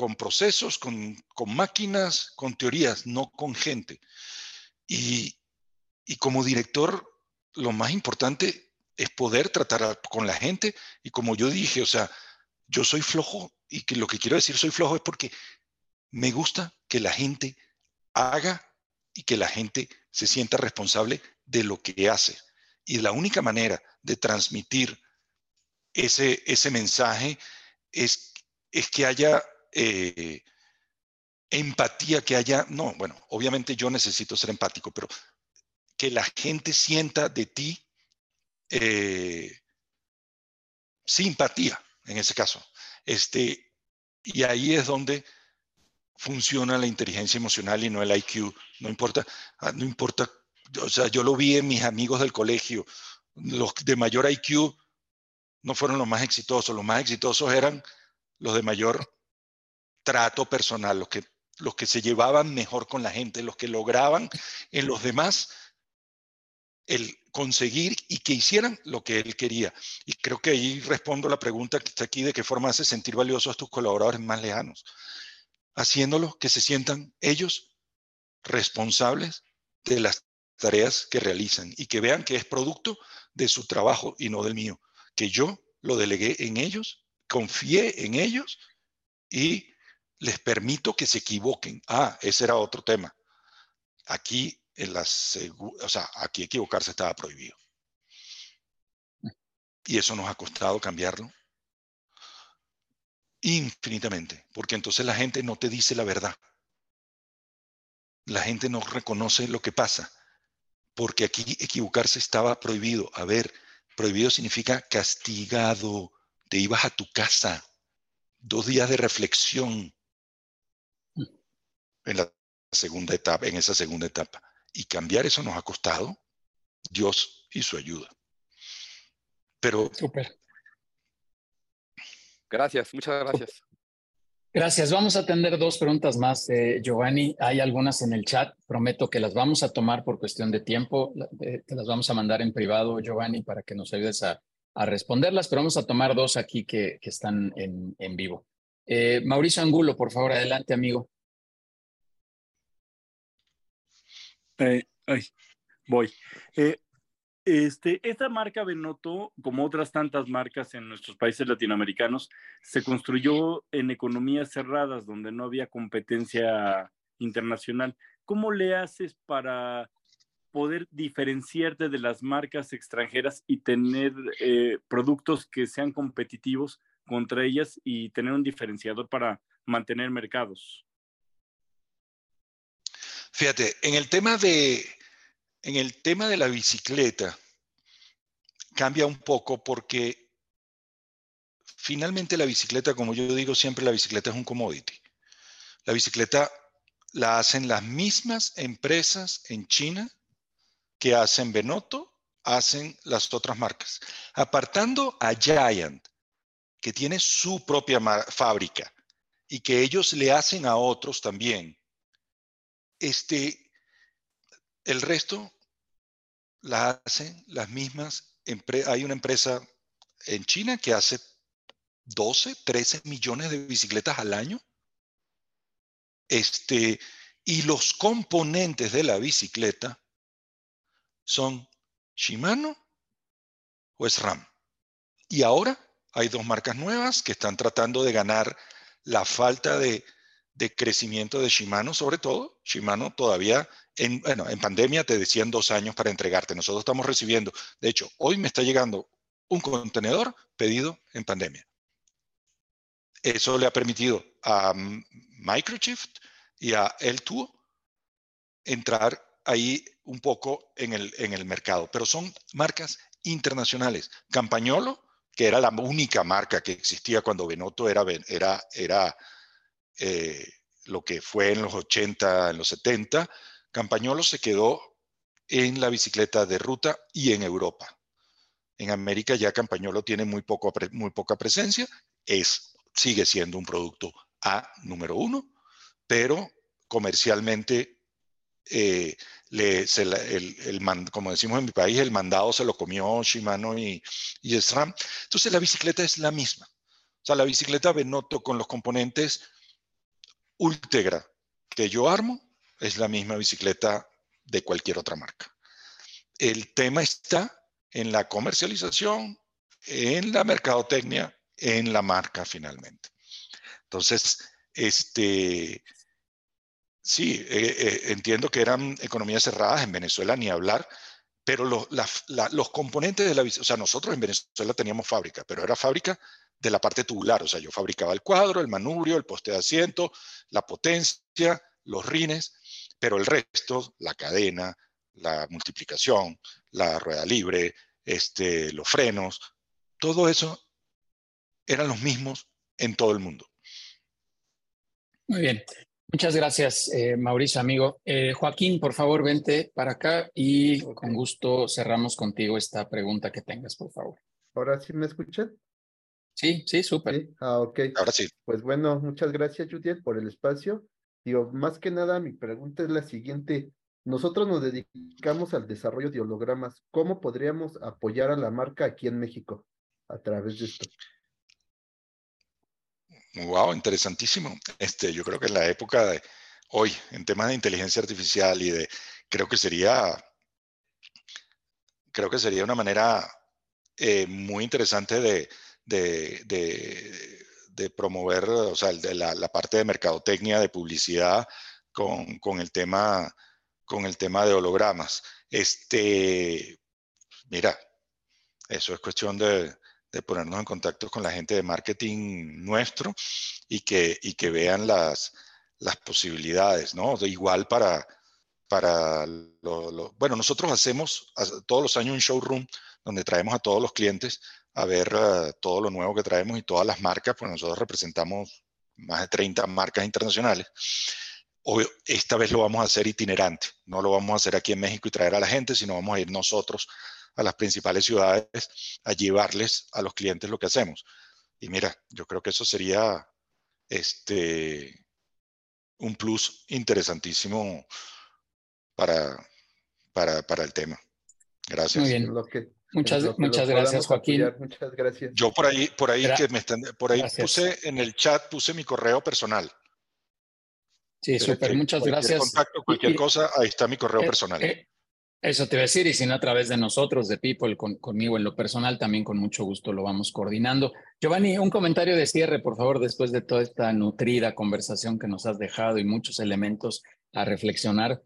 con procesos, con, máquinas, con teorías, no con gente. Y, como director, lo más importante es poder tratar con la gente. Y como yo dije, o sea, yo soy flojo y que lo que quiero decir soy flojo es porque me gusta que la gente haga y que la gente se sienta responsable de lo que hace. Y la única manera de transmitir ese, ese mensaje es, es que haya eh, empatía que haya, no, bueno, obviamente yo necesito ser empático, pero que la gente sienta de ti eh, simpatía, en ese caso. Este, y ahí es donde funciona la inteligencia emocional y no el IQ. No importa, ah, no importa, o sea, yo lo vi en mis amigos del colegio, los de mayor IQ no fueron los más exitosos, los más exitosos eran los de mayor trato personal, los que, los que se llevaban mejor con la gente, los que lograban en los demás el conseguir y que hicieran lo que él quería. Y creo que ahí respondo la pregunta que está aquí de qué forma hace sentir valiosos a tus colaboradores más lejanos, haciéndolo que se sientan ellos responsables de las tareas que realizan y que vean que es producto de su trabajo y no del mío, que yo lo delegué en ellos, confié en ellos y les permito que se equivoquen. Ah, ese era otro tema. Aquí, en las, o sea, aquí equivocarse estaba prohibido. Y eso nos ha costado cambiarlo infinitamente, porque entonces la gente no te dice la verdad. La gente no reconoce lo que pasa, porque aquí equivocarse estaba prohibido. A ver, prohibido significa castigado. Te ibas a tu casa, dos días de reflexión, en la segunda etapa, en esa segunda etapa. Y cambiar eso nos ha costado Dios y su ayuda. Pero. Súper. Gracias, muchas gracias. Gracias. Vamos a atender dos preguntas más, eh, Giovanni. Hay algunas en el chat. Prometo que las vamos a tomar por cuestión de tiempo. Eh, te las vamos a mandar en privado, Giovanni, para que nos ayudes a, responderlas. Pero vamos a tomar dos aquí que, están en, en vivo. Eh, Mauricio Angulo, por favor, adelante, amigo. Eh, ay, voy. Este, esta marca Benoto, como otras tantas marcas en nuestros países latinoamericanos, se construyó en economías cerradas donde no había competencia internacional. ¿Cómo le haces para poder diferenciarte de las marcas extranjeras y tener eh, productos que sean competitivos contra ellas y tener un diferenciador para mantener mercados? Fíjate, en el tema de, en el tema de la bicicleta cambia un poco porque finalmente la bicicleta, como yo digo siempre, la bicicleta es un commodity. La bicicleta la hacen las mismas empresas en China que hacen Benotto, hacen las otras marcas. Apartando a Giant, que tiene su propia fábrica y que ellos le hacen a otros también este, el resto la hacen las mismas. Hay una empresa en China que hace 12, 13 millones de bicicletas al año. Este, y los componentes de la bicicleta son Shimano o SRAM. Y ahora hay dos marcas nuevas que están tratando de ganar la falta de, crecimiento de Shimano, sobre todo. Shimano todavía, en, bueno, en pandemia te decían dos años para entregarte. Nosotros estamos recibiendo, de hecho, hoy me está llegando un contenedor pedido en pandemia. Eso le ha permitido a Microchift y a L2 entrar ahí un poco en el, en el mercado, pero son marcas internacionales. Campañolo, que era la única marca que existía cuando Benotto era, era, era eh, lo que fue en los 80, en los 70, Campañolo se quedó en la bicicleta de ruta y en Europa. En América ya Campañolo tiene muy, poco, muy poca presencia, es, sigue siendo un producto A número uno, pero comercialmente eh, como decimos en mi país, el mandado se lo comió Shimano y, y SRAM. Entonces la bicicleta es la misma. O sea, la bicicleta Benotto con los componentes Ultegra que yo armo es la misma bicicleta de cualquier otra marca. El tema está en la comercialización, en la mercadotecnia, en la marca finalmente. Entonces, este, Sí, eh, eh, entiendo que eran economías cerradas en Venezuela, ni hablar, pero los componentes de la o sea, nosotros en Venezuela teníamos fábrica, pero era fábrica de la parte tubular, o sea, yo fabricaba el cuadro, el manubrio, el poste de asiento, la potencia, los rines, pero el resto, la cadena, la multiplicación, la rueda libre, este, los frenos, todo eso eran los mismos en todo el mundo. Muy bien. Muchas gracias, eh, Mauricio, amigo. Eh, Joaquín, por favor, vente para acá y con gusto cerramos contigo esta pregunta que tengas, por favor. ¿Ahora sí me escuchan? Sí, sí, súper. Ah, ok. Ahora sí. Pues bueno, muchas gracias, Judiel, por el espacio. Digo, más que nada, mi pregunta es la siguiente. Nosotros nos dedicamos al desarrollo de hologramas. ¿Cómo podríamos apoyar a la marca aquí en México a través de esto? Wow, interesantísimo. Este, yo creo que en la época de hoy, en temas de inteligencia artificial y de, creo que sería, creo que sería una manera eh, muy interesante de, de, promover, o sea, de la, parte de mercadotecnia, de publicidad con, el tema, con el tema de hologramas. Este, mira, eso es cuestión de, de ponernos en contacto con la gente de marketing nuestro y que, y que vean las, posibilidades, ¿no? igual para, para lo, bueno, nosotros hacemos todos los años un showroom donde traemos a todos los clientes a ver eh, todo lo nuevo que traemos y todas las marcas, pues nosotros representamos más de 30 marcas internacionales. Obvio, esta vez lo vamos a hacer itinerante, no lo vamos a hacer aquí en México y traer a la gente, sino vamos a ir nosotros a las principales ciudades a llevarles a los clientes lo que hacemos. Y mira, yo creo que eso sería este, un plus interesantísimo para, para, para el tema. Gracias. Muy bien. Muchas, muchas gracias, Joaquín. Muchas gracias. Yo por ahí, por ahí que me están, por ahí puse en el chat, puse mi correo personal. Sí, súper, muchas gracias. Contacto, cualquier cosa, ahí está mi correo eh, personal. Eh, eso te voy a decir, y si no a través de nosotros, de People, conmigo en lo personal, también con mucho gusto lo vamos coordinando. Giovanni, un comentario de cierre, por favor, después de toda esta nutrida conversación que nos has dejado y muchos elementos a reflexionar.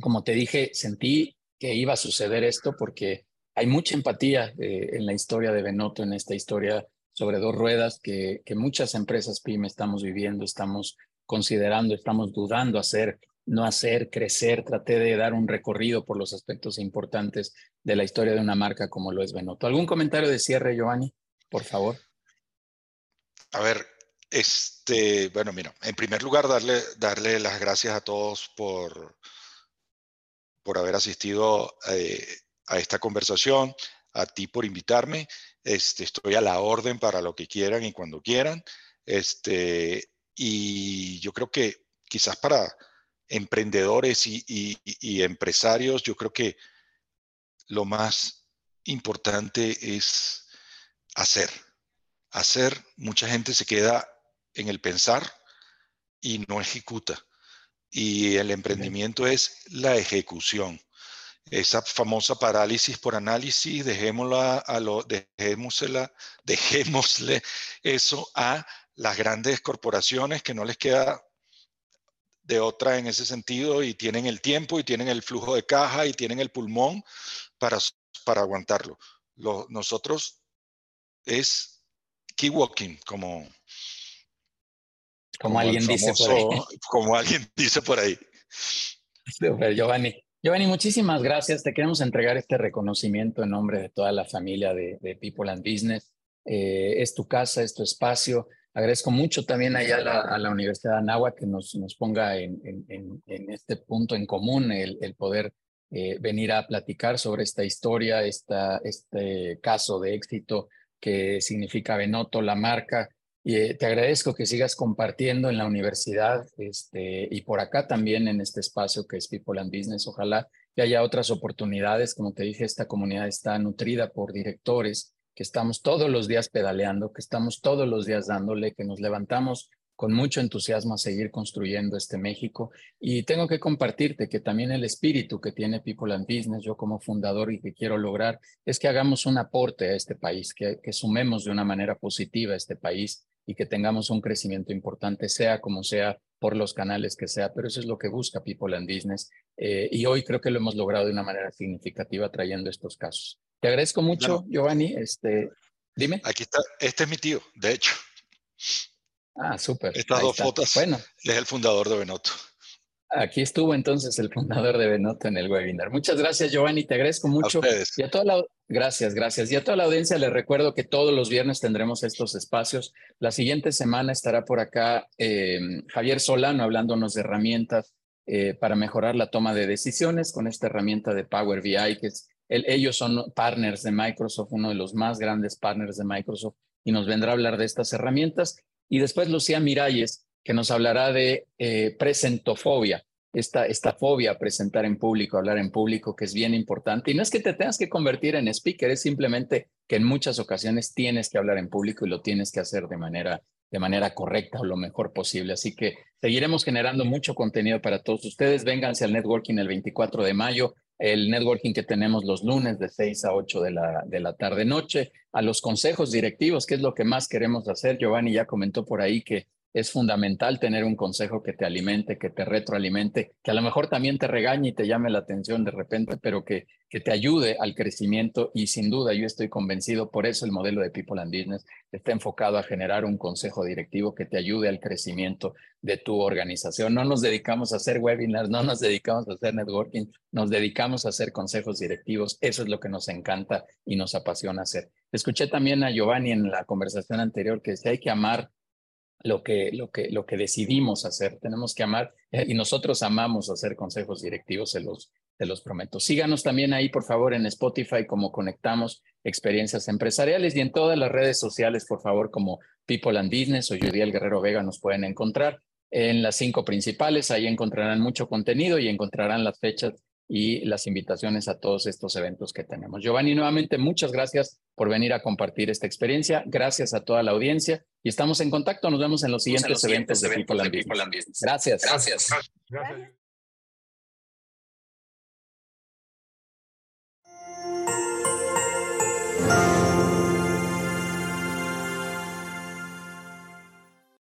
Como te dije, sentí que iba a suceder esto porque hay mucha empatía eh, en la historia de Benotto, en esta historia sobre dos ruedas que, muchas empresas PYME estamos viviendo, estamos considerando, estamos dudando hacer no hacer crecer, traté de dar un recorrido por los aspectos importantes de la historia de una marca como lo es Benotto. ¿Algún comentario de cierre, Giovanni? Por favor. A ver, este, bueno, mira, en primer lugar, darle, darle las gracias a todos por, por haber asistido eh, a esta conversación, a ti por invitarme. Este, estoy a la orden para lo que quieran y cuando quieran. Este, y yo creo que quizás para, emprendedores y, empresarios, yo creo que lo más importante es hacer. Hacer, mucha gente se queda en el pensar y no ejecuta. Y el emprendimiento es la ejecución. Esa famosa parálisis por análisis, dejémosla a lo, dejémosla, (laughs) dejémosle eso a las grandes corporaciones que no les queda de otra en ese sentido y tienen el tiempo y tienen el flujo de caja y tienen el pulmón para, para aguantarlo. Lo, nosotros es keep walking, como, como, alguien dice por ahí. Como alguien dice por ahí. Super, Giovanni. Giovanni, muchísimas gracias. Te queremos entregar este reconocimiento en nombre de toda la familia de, People and Business. Eh, es tu casa, es tu espacio. Agradezco mucho también a la, Universidad de Anáhuac que nos, ponga en, este punto en común el, poder eh, venir a platicar sobre esta historia, este caso de éxito que significa Benoto, la marca. Y eh, te agradezco que sigas compartiendo en la universidad este, y por acá también en este espacio que es People and Business. Ojalá que haya otras oportunidades. Como te dije, esta comunidad está nutrida por directores que estamos todos los días pedaleando, que estamos todos los días dándole, que nos levantamos con mucho entusiasmo a seguir construyendo este México. Y tengo que compartirte que también el espíritu que tiene People and Business, yo como fundador y que quiero lograr, es que hagamos un aporte a este país, que, que sumemos de una manera positiva a este país y que tengamos un crecimiento importante, sea como sea, por los canales que sea, pero eso es lo que busca People and Business. Eh, y hoy creo que lo hemos logrado de una manera significativa trayendo estos casos. Te agradezco mucho, Giovanni. Este, dime. Aquí está, este es mi tío, de hecho. Ah, súper. Estas dos fotos. Bueno. Es el fundador de Benoto. Aquí estuvo entonces el fundador de Benoto en el webinar. Muchas gracias, Giovanni. Te agradezco mucho. A y a toda la, gracias, gracias. Y a toda la audiencia les recuerdo que todos los viernes tendremos estos espacios. La siguiente semana estará por acá eh, Javier Solano hablándonos de herramientas eh, para mejorar la toma de decisiones con esta herramienta de Power BI, que es ellos son partners de Microsoft, uno de los más grandes partners de Microsoft, y nos vendrá a hablar de estas herramientas. Y después Lucía Miralles, que nos hablará de eh, presentofobia, esta, esta fobia a presentar en público, hablar en público, que es bien importante. Y no es que te tengas que convertir en speaker, es simplemente que en muchas ocasiones tienes que hablar en público y lo tienes que hacer de manera, de manera correcta o lo mejor posible. Así que seguiremos generando mucho contenido para todos ustedes. Vénganse al networking el 24 de mayo el networking que tenemos los lunes de 6 a 8 de la, de la tarde-noche, a los consejos directivos, que es lo que más queremos hacer. Giovanni ya comentó por ahí que es fundamental tener un consejo que te alimente, que te retroalimente, que a lo mejor también te regañe y te llame la atención de repente, pero que, que te ayude al crecimiento y sin duda yo estoy convencido, por eso el modelo de People and Business está enfocado a generar un consejo directivo que te ayude al crecimiento de tu organización. No nos dedicamos a hacer webinars, no nos dedicamos a hacer networking, nos dedicamos a hacer consejos directivos. Eso es lo que nos encanta y nos apasiona hacer. Escuché también a Giovanni en la conversación anterior que si hay que amar lo que, lo que, lo que decidimos hacer. Tenemos que amar eh, y nosotros amamos hacer consejos directivos, se los, se los prometo. Síganos también ahí, por favor, en Spotify como Conectamos Experiencias Empresariales y en todas las redes sociales, por favor, como People and Business o Judiel Guerrero Vega nos pueden encontrar en las cinco principales. Ahí encontrarán mucho contenido y encontrarán las fechas y las invitaciones a todos estos eventos que tenemos. Giovanni, nuevamente muchas gracias por venir a compartir esta experiencia. Gracias a toda la audiencia y estamos en contacto. Nos vemos en los siguientes, eventos, de People, and Business. Gracias. Gracias. gracias.